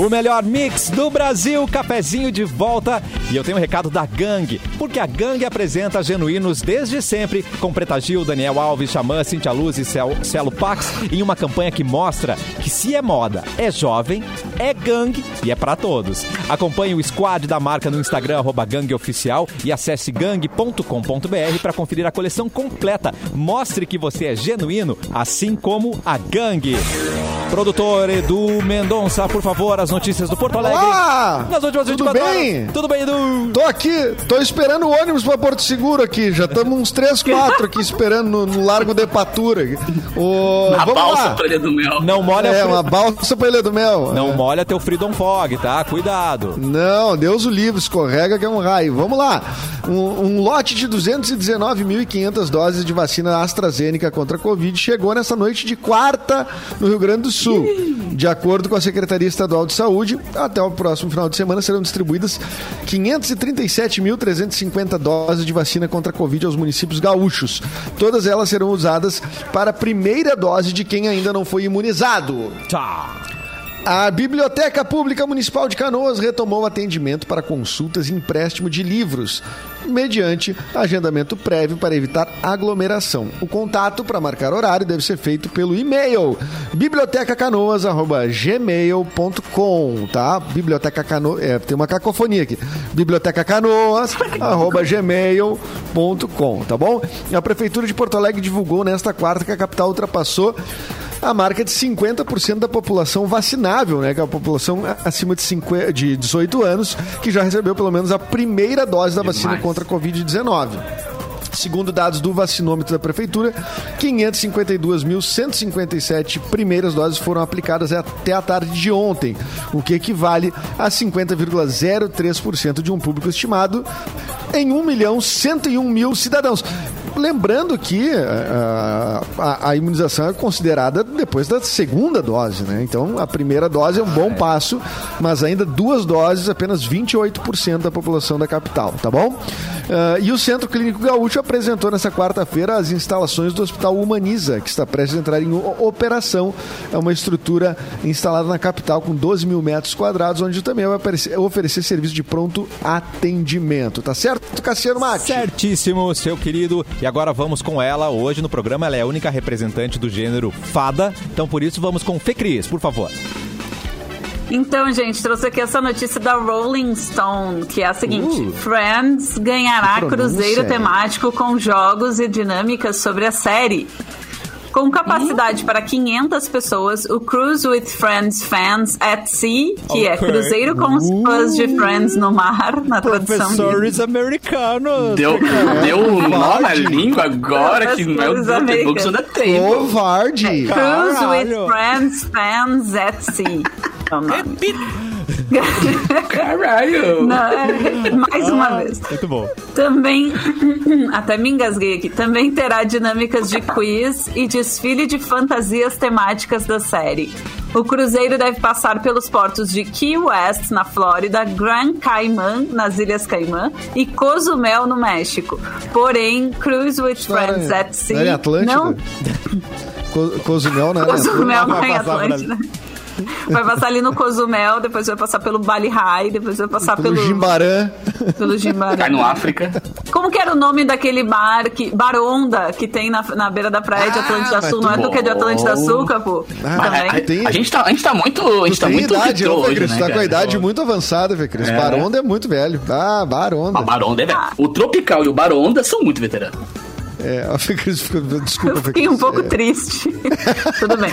O melhor mix do Brasil, cafezinho de volta. E eu tenho um recado da Gangue, porque a Gangue apresenta genuínos desde sempre, com Preta Gil, Daniel Alves, Xamã, Cintia Luz e Cel Celo Pax, em uma campanha que mostra que se é moda, é jovem, é gangue e é pra todos. Acompanhe o squad da marca no Instagram, arroba gangueoficial e acesse gangue.com.br para conferir a coleção completa. Mostre que você é genuíno, assim como a Gangue. Produtor Edu Mendonça, por favor, as notícias do Porto Alegre. Olá! Nas últimas Tudo 24 bem? horas. Tudo bem, Edu? Tô aqui, tô esperando o ônibus pra Porto Seguro aqui. Já estamos uns 3, 4 aqui esperando no, no Largo de Patura. O, A vamos balsa lá. pra Ilha do Mel. Não molha, É, uma balsa pra Ilha do Mel. não É. molha teu Freedom Fog, tá? Cuidado. Não, Deus o livre, escorrega que é um raio. Vamos lá. Um, um lote de 219.500 doses de vacina AstraZeneca contra a Covid chegou nessa noite de quarta no Rio Grande do Sul. De acordo com a Secretaria Estadual de Saúde, até o próximo final de semana serão distribuídas 537.350 doses de vacina contra a Covid aos municípios gaúchos. Todas elas serão usadas para a primeira dose de quem ainda não foi imunizado. Tchau. A Biblioteca Pública Municipal de Canoas retomou o atendimento para consultas e empréstimo de livros, mediante agendamento prévio para evitar aglomeração. O contato para marcar horário deve ser feito pelo e-mail bibliotecacanoas@gmail.com, tá? Biblioteca Canoas, é, tem uma cacofonia aqui. bibliotecacanoas@gmail.com, tá bom? E a prefeitura de Porto Alegre divulgou nesta quarta que a capital ultrapassou a marca de 50% da população vacinável, né? Que é a população acima de, 50, de 18 anos que já recebeu pelo menos a primeira dose da vacina Demais. contra a Covid-19. Segundo dados do vacinômetro da Prefeitura, 552.157 primeiras doses foram aplicadas até a tarde de ontem, o que equivale a 50,03% de um público estimado em 1 milhão 101 mil cidadãos. Lembrando que ah, a, a imunização é considerada depois da segunda dose, né? Então a primeira dose é um bom passo, mas ainda duas doses, apenas 28% da população da capital, tá bom? Ah, e o Centro Clínico Gaúcho apresentou nessa quarta-feira as instalações do Hospital Humaniza, que está prestes a entrar em operação. É uma estrutura instalada na capital com 12 mil metros quadrados, onde também vai oferecer, oferecer serviço de pronto atendimento. Tá certo, Cassiano Mate? Certíssimo, seu querido. E agora vamos com ela. Hoje no programa ela é a única representante do gênero fada. Então por isso vamos com Fê Cris, por favor. Então, gente, trouxe aqui essa notícia da Rolling Stone, que é a seguinte: Uh. Friends ganhará cruzeiro temático com jogos e dinâmicas sobre a série. Com capacidade para 500 pessoas, o Cruise with Friends Fans at Sea, que é Ok. cruzeiro com os fãs de Friends no mar, na tradução Professores americanos. Deu, deu um nó na língua agora que, meu Professores Deus, tem books on the table. Covarde! Cruise Caralho. with Friends Fans at Sea. É o nome. Caralho. Não, é- mais uma vez. Muito bom. Também, até me engasguei aqui, também terá dinâmicas de quiz e desfile de fantasias temáticas da série. O cruzeiro deve passar pelos portos de Key West, na Flórida, Grand Cayman, nas Ilhas Caimã, e Cozumel, no México. Porém, Cruise with Friends at Sea não Co- Cozumel, né? Cozumel não é Atlântida. Vai passar ali no Cozumel, depois vai passar pelo Bali High, depois vai passar Pelo pelo, Jimbarã. pelo Jimbarã. Cai no África. Como que era o nome daquele bar, que, Baronda, que tem na, na beira da praia de Ah, Atlântida Sul? Não é do que é de Atlântida Sul, Capu? Ah, A, tem- a gente tá, a gente tá muito. A gente Tu tá tem muito idade, Fê hoje, Cris, né, tá com a cara? idade muito avançada, Fê Cris. É. Baronda é muito velho. Ah, Baronda. A Baronda é velho. O Tropical e o Baronda são muito veteranos. É, a Fê Cris ficou... Desculpa, Eu fiquei um pouco É. triste. Tudo bem.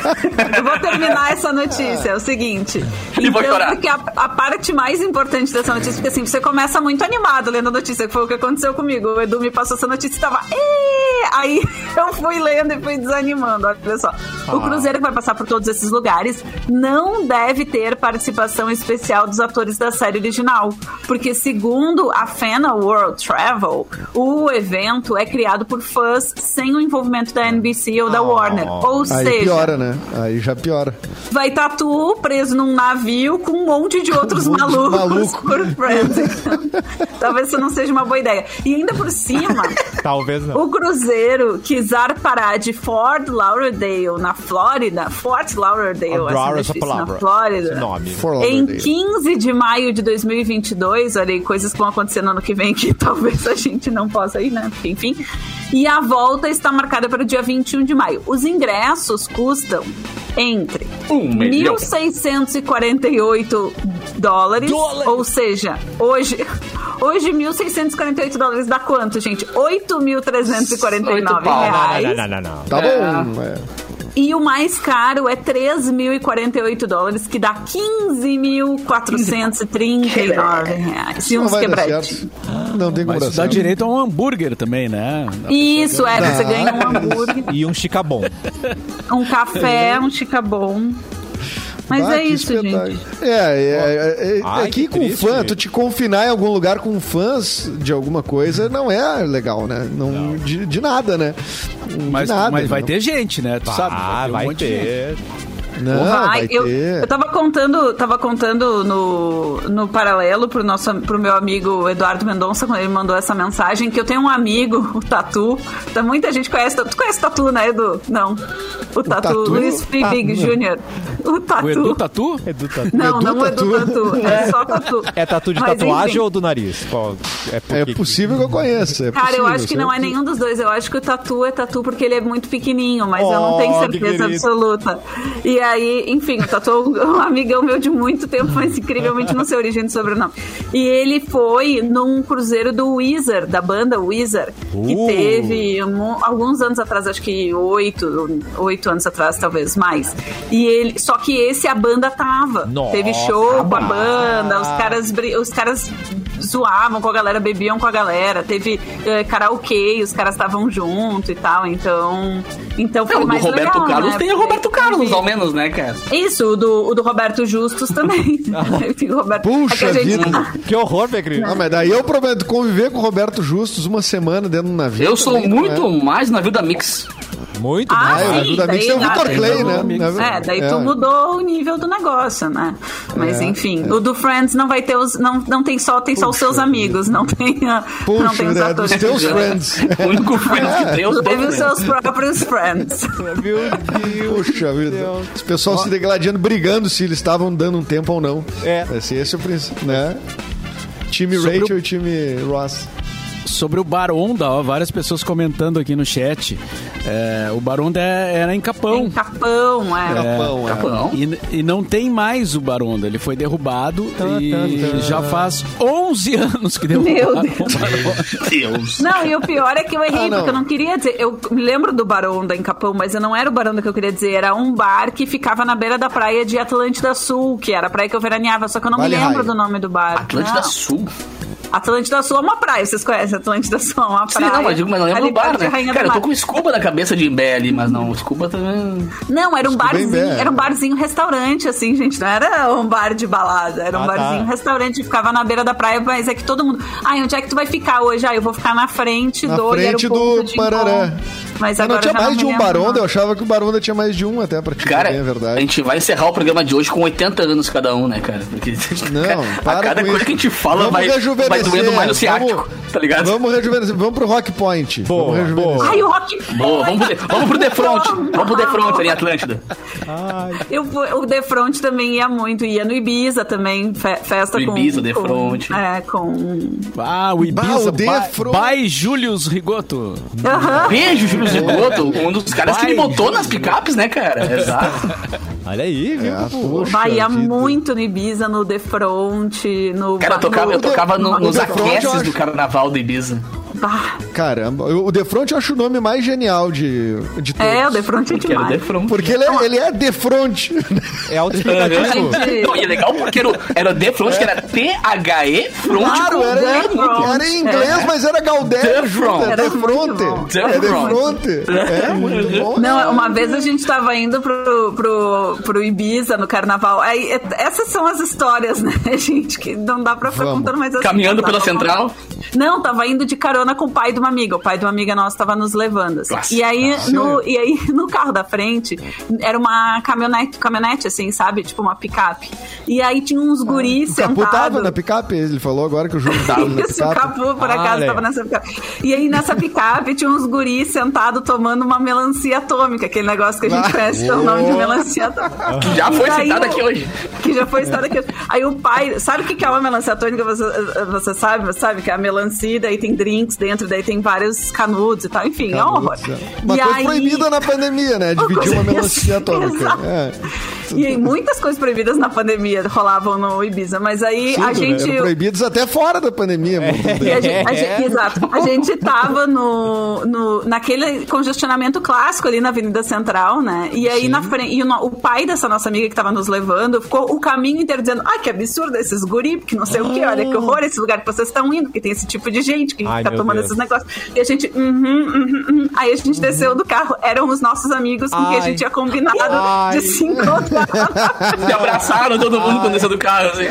Eu vou terminar essa notícia. É o seguinte. Vai chorar. porque a, a parte mais importante dessa notícia, porque assim, você começa muito animado lendo a notícia, que foi o que aconteceu comigo. O Edu me passou essa notícia e tava. "Ê!" Aí eu fui lendo e fui desanimando. Olha só. O cruzeiro que vai passar por todos esses lugares não deve ter participação especial dos atores da série original. Porque, segundo a Fena World Travel, o evento é criado por fãs sem o envolvimento da NBC ou da Warner. Ou Aí seja, piora, né? Aí já piora. vai estar tu preso num navio com um monte de outros Um monte de malucos maluco. por friends. Então, talvez isso não seja uma boa ideia. E ainda por cima, Talvez não. o cruzeiro que zarpará de Fort Lauderdale, na Flórida, Fort Lauderdale, Adoro essa essa difícil, na palavra. Flórida. Esse nome. For Em Lauderdale. 15 de maio de 2022, olha aí, coisas que vão acontecer no ano que vem que talvez a gente não possa ir, né? Enfim. E a volta está marcada para o dia 21 de maio. Os ingressos custam entre Um milhão. 1.648 dólares, Dólar. ou seja, hoje... Hoje, 1.648 dólares dá quanto, gente? 8.349 Oito pau. reais. Não, não, não, não, não. Tá É. bom. é. E o mais caro é 3.048 dólares, que dá 15.439 reais. E uns quebradinhos. Não tem como Mas dá direito a um hambúrguer também, né? Isso, é, você ganha um hambúrguer, E um chicabom. um café, um chicabom. Mas Ah, é que isso, espetáculo. gente. É, é, é, é, Ai, aqui que com triste. fã, tu te confinar em algum lugar com fãs de alguma coisa não é legal, né? Não, De, de nada, né? De Mas, nada, mas vai não. ter gente, né? Tu sabe? Ah, ter um vai monte de gente. ter. Não, Vai, vai eu, ter. eu tava contando, tava contando no, no paralelo pro, nosso, pro meu amigo Eduardo Mendonça, quando ele mandou essa mensagem, que eu tenho um amigo, o Tatu. Tá, muita gente conhece. Tu conhece o Tatu, né, Edu? Não. O Tatu, Tatu? Luiz Fibig Ah, Jr. O Tatu. O Edu Tatu? Edu Tatu. Não, Edu não o Edu Tatu? Tatu. É só Tatu. É tatu de Mas, tatuagem enfim. ou do nariz? É, É possível que eu conheça. é Cara, eu possível, acho que não é nenhum dos dois. Eu acho que o Tatu é Tatu porque ele é muito pequenininho, mas eu não tenho Oh, certeza absoluta. E aí, enfim, o Tatu é um amigão meu de muito tempo, mas incrivelmente não sei a origem do sobrenome. E ele foi num cruzeiro do Weezer, da banda Weezer, que Uh. teve um- alguns anos atrás, acho que oito, oito anos atrás, talvez mais. E ele, só que esse a banda tava. Nossa, teve show com a banda, os caras, os caras zoavam com a galera, bebiam com a galera, teve eh, karaokê, os caras estavam junto e tal, então. Então foi Não, o do mais Roberto legal, Carlos né? tem o Roberto Carlos, teve- ao menos, né, cara? Isso, o do, o do Roberto Justus também. Roberto- Puxa é que a gente- vida. Que horror, Pecri. Ah, mas daí eu prometo conviver com o Roberto Justus uma semana dentro do navio. Eu sou também, não muito é? mais navio da Mix. Muito Ah, Ah, eu sim, ajudo a mim, daí tem o Vitor daí Clay, né? É, daí É. tu mudou o nível do negócio, né? Mas É, enfim, o do Friends não vai ter os. Não, não tem só, tem só os seus amigos, não tem, a- não Puxa, tem os né, atores. dos teus friends. O único friend que tem é os Teve os seus próprios friends. Meu Deus. Puxa vida. Os pessoal se degladiando, brigando se eles estavam dando um tempo ou não. É. Esse, esse é o princípio, né? Time Sobre Rachel o- e time Ross. Sobre o Baronda, ó, várias pessoas comentando aqui no chat. É, o Baronda é- era em Capão. Tem capão, é. Capão, é. Capão. E, e não tem mais o Baronda, ele foi derrubado e Tá, tá, tá. já faz 11 anos que Meu derrubaram Deus. o Baronda. Deus. Não, e o pior é que eu errei, Ah, porque eu não queria dizer. Eu me lembro do Baronda em Capão, mas eu não era o Baronda que eu queria dizer. Era um bar que ficava na beira da praia de Atlântida Sul, que era a praia que eu veraneava, só que eu não Vale me lembro Raio. do nome do bar. Atlântida Não. Sul. Atlântida Sul é uma praia, vocês conhecem Atlântida Sul, é uma Sim, praia. não, mas, digo, mas não lembro ali do bar, né? Cara, eu tô com Scuba na cabeça de Imbé ali, mas não, Scuba também... Não, era um Desculpa, barzinho, era um barzinho restaurante, assim, gente. Não era um bar de balada, era um Ah, tá. barzinho restaurante, ficava na beira da praia, mas é que todo mundo. Ai, onde é que tu vai ficar hoje? Ah, eu vou ficar na frente Na do. era o frente ponto do de Parará. encontro. Mas agora não tinha já mais me de um Baronda, eu achava que o Baronda tinha mais de um até pra te Cara, bem a a verdade. gente vai encerrar o programa de hoje com 80 anos cada um, né, cara? Porque Não, a cada com coisa isso. que a gente fala Vamos vai, vai doendo mais no ciático, vamos- tá ligado? Vamos rejuvenescer, vamos pro Rock Point. Boa, vamos rejuvenescer. boa. Ai, o Rock. Boa, vamos pro, de- vamos pro Defront. Vamos pro Defront ali em Atlântida. Eu, fui- o Defront também ia muito, ia no Ibiza também, fe- festa No com. Ibiza, com, Defront. É, com. Ah, o Ibiza, Bah, o by, Defro- by Julius Rigoto. Aham. Beijo, Zigoto, um dos caras que ele Vai, botou nas picapes, né, cara? Exato. Olha aí, viu? É, puxa Vai, ia vida. muito no Ibiza, no Defront, no. Cara, eu tocava, eu no- tocava no- o nos aqueces do carnaval do Ibiza. Bah, Caramba, o Defront eu acho o nome mais genial de, de todos. É, o Defront é era demais. Defront. Porque ele é, ele é Defront. É autoexplicativo. Gente, Não, e é legal porque era era o Defront, que era T-H-E, front Claro, com era, mudo. era em inglês, mas era Galdério. Defront. É Era bom. É Defront. Defronte. É, muito bom. Não, uma vez a gente tava indo pro, pro, pro Ibiza no carnaval. Aí, é- essas são as histórias, né, gente? Que não dá pra ficar contando mais assim. Caminhando pela central. Não, tava indo de carona carona com o pai de uma amiga. O pai de uma amiga nossa estava nos levando. assim. Nossa. E aí, no, e aí, no carro da frente, era uma caminhonete, caminhonete assim, sabe? Tipo uma picape. E aí tinha uns guris O Capu tava sentados. na picape, ele falou agora que o jogo tava na Isso, o picape. Capu, por acaso, Olha. tava nessa picape. E aí, nessa picape, tinha uns guris sentados tomando uma melancia atômica, aquele negócio que a gente Ah. conhece pelo nome de melancia atômica. Que já foi o- aqui hoje. Que já foi citado aqui. Aí o pai, sabe o que que é uma melancia atômica? Você, você sabe? Você sabe que é a melancia, daí tem drinks dentro, daí tem vários canudos e tal. Enfim, é um horror. Uma E coisa aí- proibida na pandemia, né? Dividir coisa- uma melancia atômica. Exato. É. E muitas coisas proibidas na pandemia rolavam no Ibiza, mas aí Sim, a né? gente. Eram proibidos até fora da pandemia. muito bem. a gente- a gente- exato. A gente tava no, no, naquele congestionamento clássico ali na Avenida Central, né? E aí na frente. E o, o pai dessa nossa amiga que tava nos levando ficou o caminho inteiro dizendo: ai, que absurdo esses guri, que não sei o quê, olha que horror esse lugar que vocês estão indo, que tem esse tipo de gente que Ai, tá tomando Deus. esses negócios. E a gente, uhum, uhum, uhum. Aí a gente desceu do carro, eram os nossos amigos com quem a Ai. gente tinha combinado Ai. de se encontrar. Se abraçaram todo mundo quando desceu do carro, assim.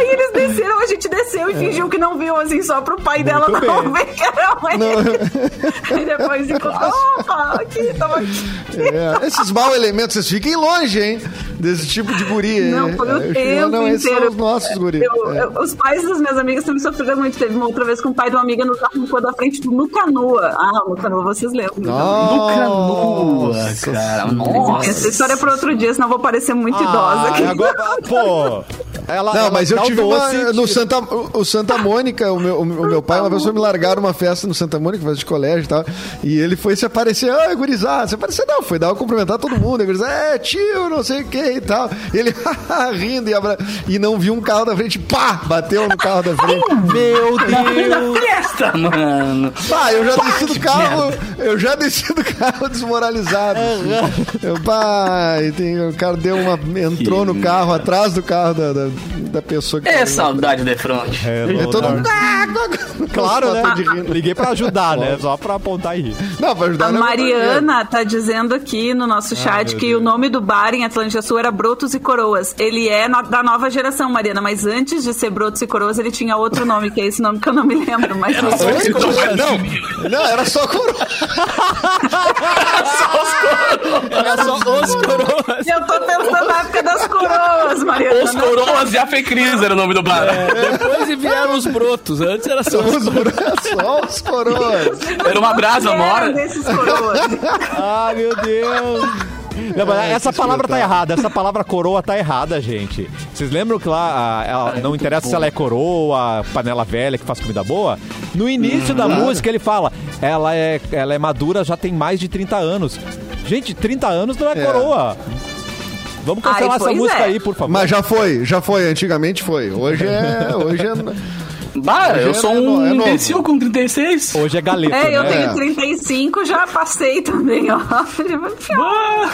Aí eles desceram, a gente desceu e fingiu que não viu, assim, só pro pai dela Muito não bem. ver que era ele. E depois encontrou, opa, aqui, tamo aqui. É, esses mau elementos, vocês fiquem longe, hein? Desse tipo de guri. Não, foi o É, tempo Não, esses inteiro. são os nossos guri. Eu- É. eu- os pais das minhas amigas também sofreram muito. Teve uma outra vez com o pai de uma amiga no carro no da frente do Nucanua. Ah, o Nucanua, vocês lembram. No canoa, cara. Nossa. Essa história é para outro dia, senão eu vou parecer muito Ah, idosa aqui. agora, pô. Ela, Não, ela mas eu dá tive uma. doce, No Santa, o Santa Mônica, o meu, o meu pai, uma vez foi me largar uma festa no Santa Mônica, festa de colégio e tal. E ele foi se aparecer, ah, gurizada, se aparecer não, foi dar cumprimentar todo mundo. E gurizada, é, tio, não sei o que e tal. E ele rindo e, abra... e não viu um carro da frente, pá, bateu no carro da frente. Meu Deus. Festa, mano. Pá, eu já desci do carro, eu já desci do carro desmoralizado. Eu, pai, tem, o cara deu uma. entrou no carro, atrás do carro da, da, da pessoa que É saudade de front. É todo mundo. Claro, né? Liguei pra ajudar, né? Só pra apontar e rir. Não, pra ajudar A não é Mariana tá dizendo aqui no nosso chat meu que Deus. o nome do bar em Atlântica Sul era Brotos e Coroas. Ele é no- da nova geração, Mariana, mas antes de ser Brotos e Coroas, ele tinha outro nome, que é esse nome que eu não me lembro. Mas Não, não, era só coroa. Era só os coroas. eu tô pensando na época das coroas, Mariana. Os Coroas de Afecris era o nome do bar. Depois vieram os brotos. Antes era só os Os coroas, só os coroas. Era uma brasa mora. Ah, meu Deus. Não, mas essa palavra tá errada, essa palavra coroa tá errada, gente. Vocês lembram que lá, ah, ela- não interessa se ela é coroa, panela velha que faz comida boa? No início da música ele fala, ela é, ela é madura já tem mais de 30 anos. Gente, 30 anos não é, É. coroa. Vamos cancelar Ai, essa música é. aí, por favor. Mas já foi, já foi, antigamente foi. Hoje é. Hoje é. Bah, eu sou É no- um é imbecil com 36. Hoje é galeta, É, eu né? tenho 35, já passei também, ó. Bah,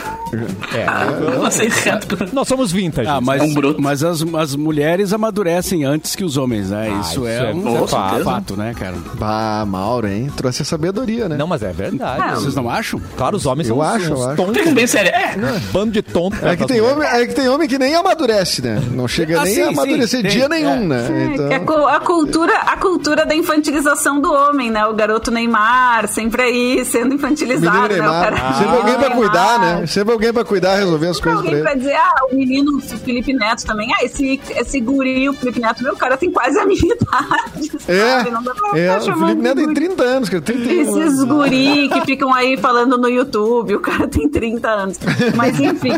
É. eu passei reto. Nós somos vintage. Ah, mas, É um broto. mas as, as mulheres amadurecem antes que os homens, né? Ah, isso, isso é, é um fato, fato, né, cara? Bah, Mauro, hein? Trouxe a sabedoria, né? Não, mas é verdade. É. Vocês não acham? Claro, os homens Eu são uns- acho, eu acho. tontos. Bem sério. É, Bando de tontos. É que, tem homem, é que tem homem que nem amadurece, né? Não chega Ah, nem sim, a sim, amadurecer tem, dia é. nenhum, né? Que é Então, cu- a cultura, a cultura da infantilização do homem, né? O garoto Neymar, sempre aí sendo infantilizado, né? O cara- Sempre alguém pra cuidar, né? Sempre alguém pra cuidar, resolver as Sempre coisas pra alguém ele. pra dizer, ah, o menino Felipe Neto também. Ah, esse, esse guri, o Felipe Neto, meu cara tem quase a minha idade. É, sabe? Não dá pra é o Felipe Neto tem guri. 30 anos, cara. 31 Esses anos. guri que ficam aí falando no YouTube, o cara tem 30 anos. Mas enfim,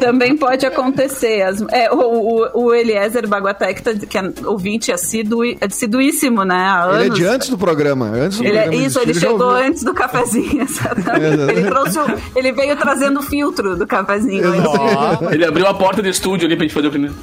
também pode acontecer. As- é, o, o, o Eliezer Baguaté, que, tá, que é ouvinte assíduo, assiduíssimo, né? Há Ele é anos. de antes do programa. Antes do Ele é- programa isso, existir, ele chegou ouviu. antes do cafezinho, exatamente. Ele, trouxe o- ele veio trazendo o filtro do cafezinho. antes. ele abriu a porta do estúdio ali pra gente fazer o primeiro.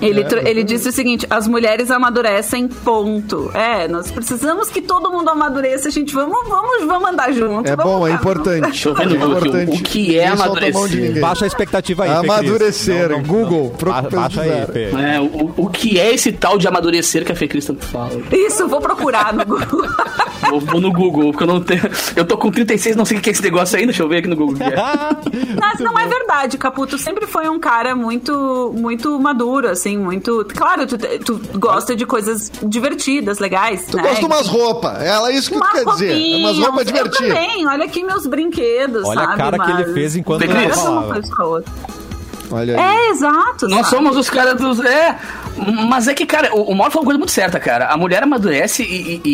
Ele, tro- ele disse o seguinte: as mulheres amadurecem, ponto. É, nós precisamos que todo mundo amadureça, gente. Vamos, vamos, vamos andar junto. É bom, é importante. Vendo é importante. o que é amadurecer? Baixa a expectativa aí. Amadurecer, Não, não, Google, não. pro- Ba- Baixa aí. Fê. É, o, o que é esse tal de amadurecer que a Fê Cris fala? Isso, vou procurar no Google. Vou, vou no Google, porque eu não tenho. Eu tô com 36, não sei o que é esse negócio ainda. Deixa eu ver aqui no Google. é. Mas não é verdade, Caputo sempre foi um cara muito, muito maduro, assim, muito. Claro, tu, tu gosta de coisas divertidas, legais. Tu né? gosta de umas roupas. Ela é isso que tu Umas quer dizer. roupinhas, Umas roupas Eu divertidas. também, olha aqui meus brinquedos, Olha a sabe? cara que ele Mas- fez enquanto. Uma falava. Olha aí. É, exato. Nós sabe? somos os caras dos. É. Mas é que, cara, o, o Mauro falou uma coisa muito certa, cara. A mulher amadurece e, e-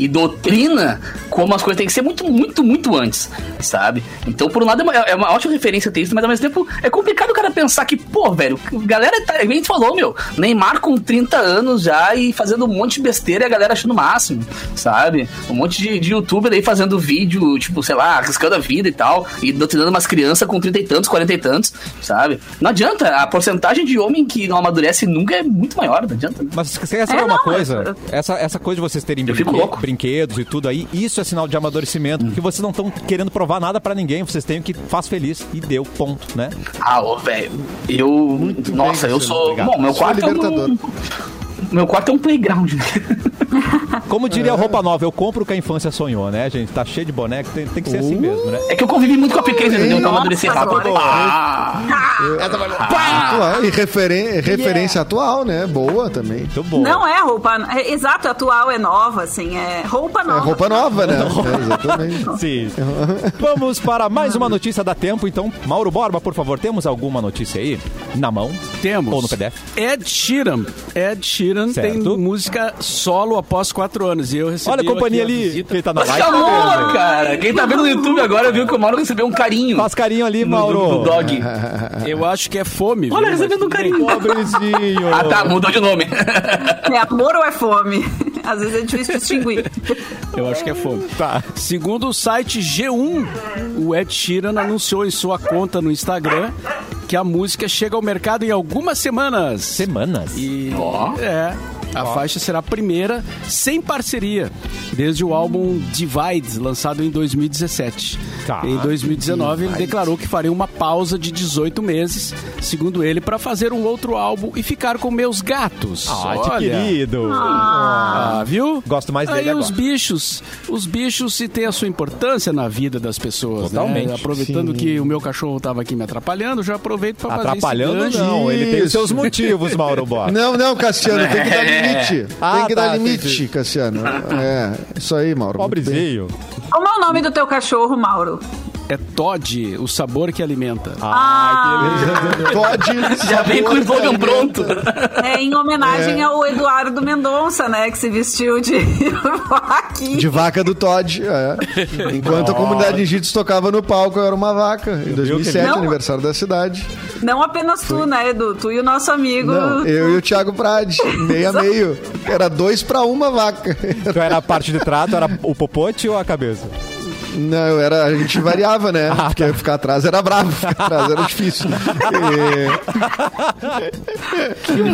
e- e doutrina como as coisas têm que ser muito, muito, muito antes, sabe? Então, por um lado, é uma, é uma ótima referência ter isso, mas ao mesmo tempo é complicado o cara pensar que, pô, velho, galera, tá, a gente falou, meu, Neymar com 30 anos já e fazendo um monte de besteira e a galera achando o máximo, sabe? Um monte de, de youtuber aí fazendo vídeo, tipo, sei lá, arriscando a vida e tal, e doutrinando umas crianças com 30 e tantos, 40 e tantos, sabe? Não adianta, a porcentagem de homem que não amadurece nunca é muito maior, não adianta. Mas você quer saber É, uma não, coisa? Essa, essa coisa de vocês terem Eu fico brinque- louco. brinquedos e tudo aí, isso é sinal de amadurecimento. Porque vocês não estão querendo provar nada pra ninguém. Vocês têm o que faz feliz. E deu, ponto, né? Ah, ô, velho, eu. nossa, bem, eu sou. obrigado. Bom, meu quarto é libertador. um. Meu quarto é um playground. Como diria a roupa nova, eu compro o que a infância sonhou, né, gente? Tá cheio de boneco, tem, tem que ser assim mesmo, né? É que eu convivi muito com a pequena, entendeu? Então eu amadureci rápido. agora- Ah, Claro, e referen- referência atual, né? Boa também. Muito bom. Não é roupa. É, exato, atual é nova, assim. É roupa É nova. roupa nova, né? É, exatamente. Sim. Vamos para mais uma notícia da tempo, então. Mauro Borba, por favor, temos alguma notícia aí? Na mão? Temos. Ou no PDF? Ed Sheeran. Ed Sheeran tem Certo. música solo após quatro anos. E eu recebi Olha a companhia ali, visita- que ele tá na live. chamou, cara. Quem tá vendo no YouTube agora viu que o Mauro recebeu um carinho. Faz carinho ali, Mauro. Do, do dog. Eu acho que é fome. Olha, viu? Recebendo um carinho. Pobrezinho. Ah, tá, mudou de nome. É amor ou é fome? Às vezes é difícil distinguir. Eu acho que é fome. Tá. Segundo o site G1, o Ed Sheeran anunciou em sua conta no Instagram que a música chega ao mercado em algumas semanas. Semanas? E Ó. é, a faixa será a primeira sem parceria, desde o álbum Divide, lançado em 2017. Tá. Em 2019, ele declarou que faria uma pausa de 18 meses, segundo ele, para fazer um outro álbum e ficar com meus gatos. Ah, que Olha. querido. Ah, viu? Gosto mais dele Aí os agora. bichos, os bichos se têm a sua importância na vida das pessoas, Totalmente. né? Aproveitando Sim. que o meu cachorro estava aqui me atrapalhando, já aproveito para fazer Atrapalhando não, ele tem os seus motivos, Mauro Borba. Não, não, Cassiano, tem que dar limite. Ah, tem que tá, dar limite, entendi. Cassiano. É, isso aí, Mauro. Pobrezinho. Como é o nome do teu cachorro, Mauro? É Todd, o sabor que alimenta. Ah, Todd, Já vem com o slogan pronto. É em homenagem ao Eduardo Mendonça, né? Que se vestiu de vaquinha. De vaca do Todd, é. Enquanto a comunidade de jiu tocava no palco, eu era uma vaca. Em 2007, Não. aniversário da cidade. Não apenas tu, né, Edu? Tu e o nosso amigo. Não, eu e o Thiago Prade, meio a meio. Era dois pra uma vaca. Então era a parte de trato, era o popote ou a cabeça? Não, eu era, a gente variava, né? Ah, Porque tá. ficar atrás era bravo, ficar atrás era difícil.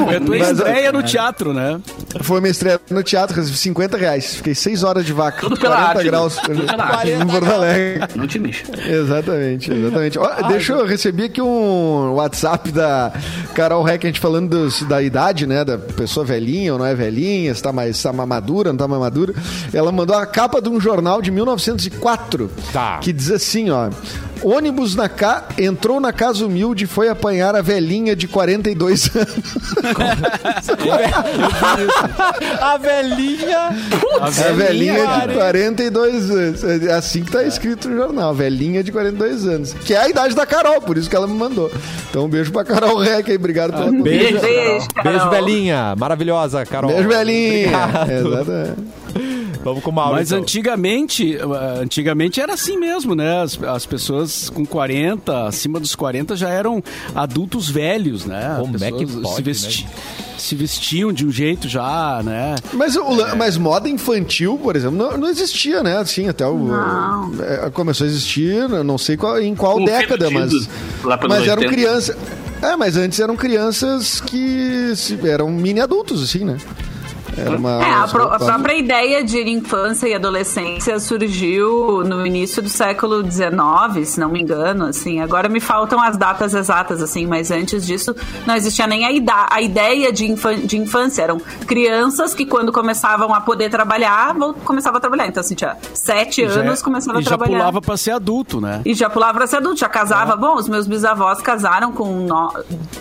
Foi a tua Mas, estreia no teatro, né? E foi minha estreia no teatro, recebi 50 reais. Fiquei 6 horas de vaca. Tudo pela 40 arte, né? graus. Tudo pela arte. Em Porto Alegre. Não te mexa. Exatamente, exatamente. Ó, deixa eu receber aqui um WhatsApp da Carol Reck, a gente falando dos- da idade, né? Da pessoa velhinha ou não é velhinha, se tá mais tá mais madura, não tá mais madura. Ela mandou a capa de um jornal de 1904 Tá. que diz assim, ó. Ônibus na ca... entrou na casa humilde e foi apanhar a velhinha de 42 anos. A velhinha. A velhinha de 42 anos. É assim que tá escrito no jornal. Velhinha de 42 anos. Que é a idade da Carol, por isso que ela me mandou. Então um beijo pra Carol Reck aí. Obrigado pela. Beijo. Beijo, Carol. Beijo, velhinha. Maravilhosa, Carol. Beijo, velhinha. Obrigado. Exatamente. Vamos com o Mauro. Mas então. antigamente, uh, antigamente era assim mesmo, né? As, as pessoas com 40, acima dos 40 já eram adultos velhos, né? Como é que pode, se, vesti- se vestiam de um jeito já, né? Mas, o lan- mas moda infantil, por exemplo, não, não existia, né? Assim, até o. Não. é, começou a existir, eu não sei qual- em qual década, mas. Mas eram 80. crianças. É, mas antes eram crianças que se- eram mini adultos, assim, né? Era uma, É, a, pró- a própria ideia de infância e adolescência surgiu no início do século XIX, se não me engano, assim. Agora me faltam as datas exatas, assim, mas antes disso não existia nem a, ida- a ideia de, infan- de infância. Eram crianças que quando começavam a poder trabalhar, começavam a trabalhar. Então, assim, tinha sete Já- anos, começava e a já trabalhar. pulava pra ser adulto, né? E já pulava pra ser adulto, já casava. Bom, os meus bisavós casaram com no...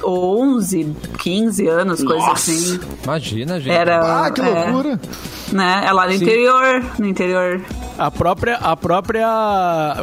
11, 15 anos, coisa Nossa. assim. Imagina, gente. Era, Ah, que é, loucura. né? É lá no Sim. interior, no interior. A própria, a própria,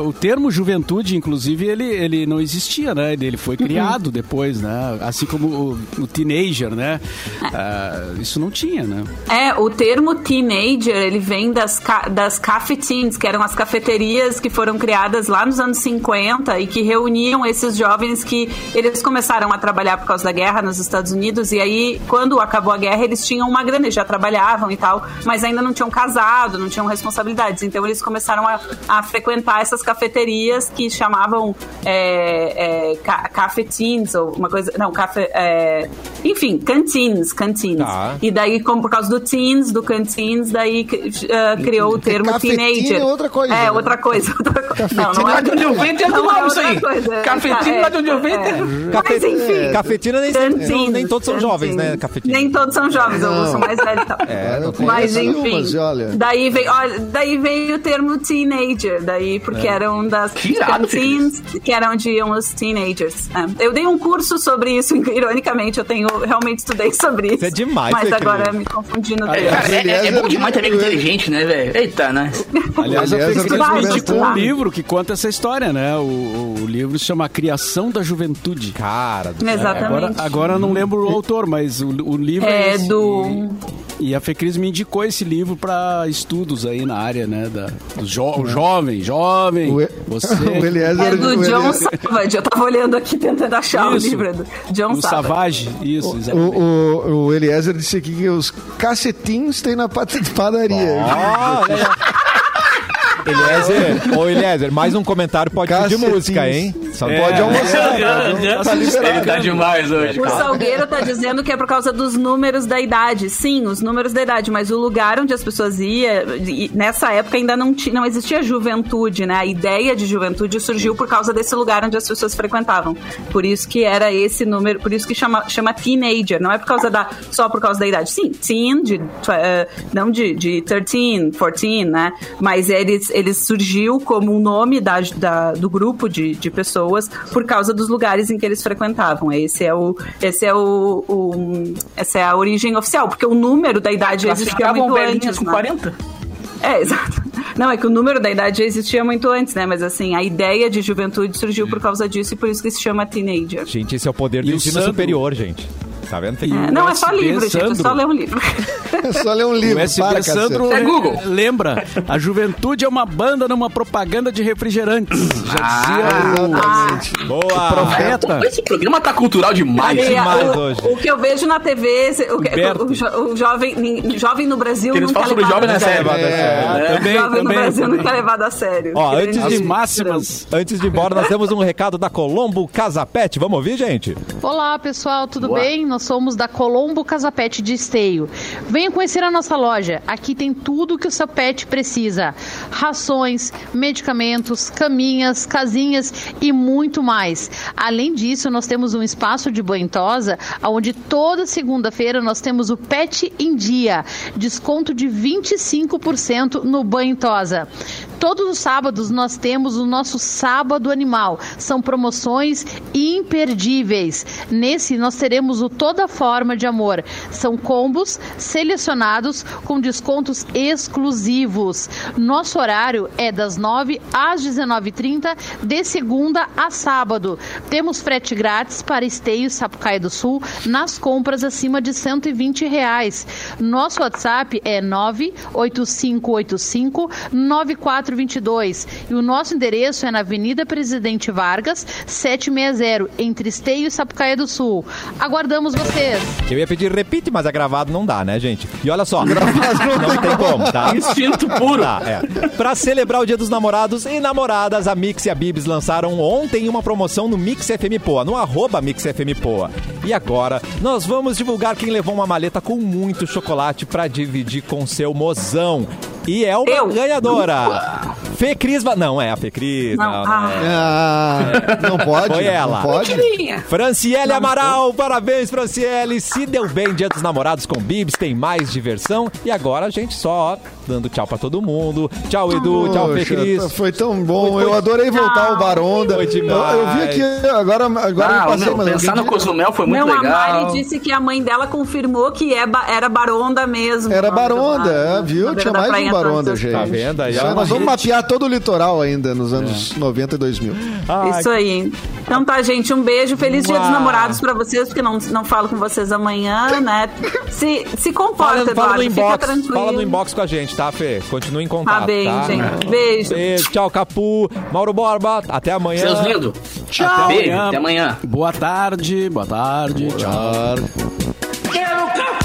o termo juventude, inclusive, ele, ele não existia, né? Ele, ele foi criado depois, né? Assim como o, o teenager, né? Ah, isso não tinha, né? É, o termo teenager, ele vem das, das cafetines, que eram as cafeterias que foram criadas lá nos anos 50 e que reuniam esses jovens que eles começaram a trabalhar por causa da guerra nos Estados Unidos e aí, quando acabou a guerra, eles tinham uma grana, eles já trabalhavam e tal, mas ainda não tinham casado, não tinham responsabilidades. Então eles começaram a, a frequentar essas cafeterias que chamavam é, é, ca cafetines, ou uma coisa... Não, café... é, enfim, cantines, cantines. Tá. E daí, como por causa do teens, do canteens, daí eh, criou o termo cafetina teenager. é outra coisa, É, né? outra coisa. Outra coisa. Não, não é de onde eu venho tem outro não é nome isso aí. coisa. Cafetina É, lá de onde eu venho é. Cafe- Mas enfim. Cafetina nem, nem todos são jovens, né? Cafetina. Nem todos são jovens, eu sou mais velho e tal. É, Mas enfim, e olha. daí veio, olha, daí veio o termo teenager, daí porque eram das Que irado, teens, que era onde iam os teenagers. É. Eu dei um curso sobre isso, ironicamente, eu tenho realmente estudei sobre isso. Isso é demais, Mas agora me confundi no É, cara, é, é, é bom demais ele. inteligente, né, velho? Eita, né? Aliás, Aliás, eu tô indicou um livro que conta essa história, né? O, o livro se chama A Criação da Juventude. Cara, do. Exatamente. Agora, agora eu não lembro o autor, mas o, o livro é, É esse. do- E, a Fecris me indicou esse livro para estudos aí na área, né? Da, do jo, o jovem, jovem. O, E- Você. o Eliezer, É do o John Eliezer- Savage. Eu tava olhando aqui tentando achar Isso. o livro. É do John O Savage. Savage, isso, exatamente. O, o, o Eliezer disse aqui que os cacetinhos tem na padaria. Olha aí. Eliezer, ô Eliezer, mais um comentário pode pedir Cacetinhos. música, hein? Só É. Pode almoçar. pode- tá liberado. Ele tá demais hoje, O. Salgueiro tá dizendo que é por causa dos números da idade. Sim, os números da idade, mas o lugar onde as pessoas iam, nessa época ainda não, ti- não existia juventude, né? A ideia de juventude surgiu por causa desse lugar onde as pessoas frequentavam. Por isso que era esse número, por isso que chama, chama teenager, não é por causa da, só por causa da idade. Sim, teen, de, eh, não de, de 13, 14, né? Mas eles, eles surgiu como um nome da, da- do grupo de, de pessoas por causa dos lugares em que eles frequentavam. Esse é o, esse é o, o- essa é a origem oficial, porque o número da idade existia muito antes. com né? 40? É, exato. Não, é que o número da idade já existia muito antes, né? Mas assim, a ideia de juventude surgiu por causa disso e por isso que se chama teenager. Gente, esse é o poder do E ensino Sandro? superior, gente. Tá vendo? E É, o não, é só livro, gente. É só Sandro? ler um livro. É só ler um O livro. USB para, Sandro cacete. É Google. lembra, a juventude é uma banda numa propaganda de refrigerantes. Já Ah, dizia Exatamente. Boa! o profeta. Esse programa tá cultural demais. E, demais o, hoje. o que eu vejo na TV, o, que- o, jo- o jovem, jovem no Brasil Eles nunca falam é sobre levado jovem a nessa sério. É, também, jovem no também, Brasil também. nunca é levado a sério. Ó, antes de- máximas. Antes de ir embora, nós temos um recado da Colombo Casapete. Vamos ouvir, gente? Olá pessoal, tudo Boa. bem? Nós somos da Colombo Casapete de Esteio. Venham conhecer a nossa loja. Aqui tem tudo que o seu pet precisa: rações, medicamentos, caminhas, casinhas e muito mais. Além disso, nós temos um espaço de banho tosa, onde toda segunda-feira nós temos o Pet em Dia, desconto de 25% no banho. Todos os sábados nós temos o nosso Sábado Animal. São promoções imperdíveis. Nesse nós teremos o Toda Forma de Amor. São combos selecionados com descontos exclusivos. Nosso horário é das 9 às 19h30, de segunda a sábado. Temos frete grátis para Esteio Sapucaia do Sul nas compras acima de 120 reais. Nosso WhatsApp é 98585 94 3422. E o nosso endereço é na Avenida Presidente Vargas, 760, entre Esteio e Sapucaia do Sul. Aguardamos vocês. Eu ia pedir repite, mas é gravado não dá, né, gente? E olha só, não tem como, tá? Instinto puro. Tá, é. Pra celebrar o Dia dos Namorados e Namoradas, a Mix e a Bibs lançaram ontem uma promoção no Mix FM Poa, no arroba Mix FM Poa. E agora, nós vamos divulgar quem levou uma maleta com muito chocolate pra dividir com seu mozão. E é uma Eu. ganhadora. Fê Cris... Va- Não, é a Fê Cris. Não, Não, não ah. é. Ah, não pode. Foi ela. Não pode. Franciele Amaral, parabéns, Franciele. Se deu bem dia dos namorados com Bibs, tem mais diversão. E agora a gente só dando tchau pra todo mundo. Tchau, Edu. Tchau, Fê Cris. Foi tão bom. Foi- foi- Eu adorei voltar ao Baronda. Foi Eu, demais. eu vi aqui agora, agora Ah, eu passei, meu, mas pensar alguém no Cozumel foi muito Não, a legal. Mari disse que a mãe dela confirmou que é ba- era Baronda mesmo. Era Baronda, bar, é, viu? Tinha mais um Baronda, as gente. Tá vendo aí? Nós vamos mapear todo o litoral ainda nos anos 90 e 2000. Ai, Isso aí. Então tá, gente, um beijo. Feliz dia dos Uau. namorados pra vocês, porque não, não falo com vocês amanhã, né? Se, se comporta, Fala, Eduardo. fala no Fica inbox. tranquilo. Fala no inbox com a gente, tá, Fê? Continue em contato. Tá bem, tá? gente. Beijo. Beijo. Tchau, Capu. Mauro Borba. Até amanhã. Seus lindos. Tchau. Até amanhã. Beijo. Até amanhã. Boa tarde. Boa tarde. Boa tchau. Quero Capu.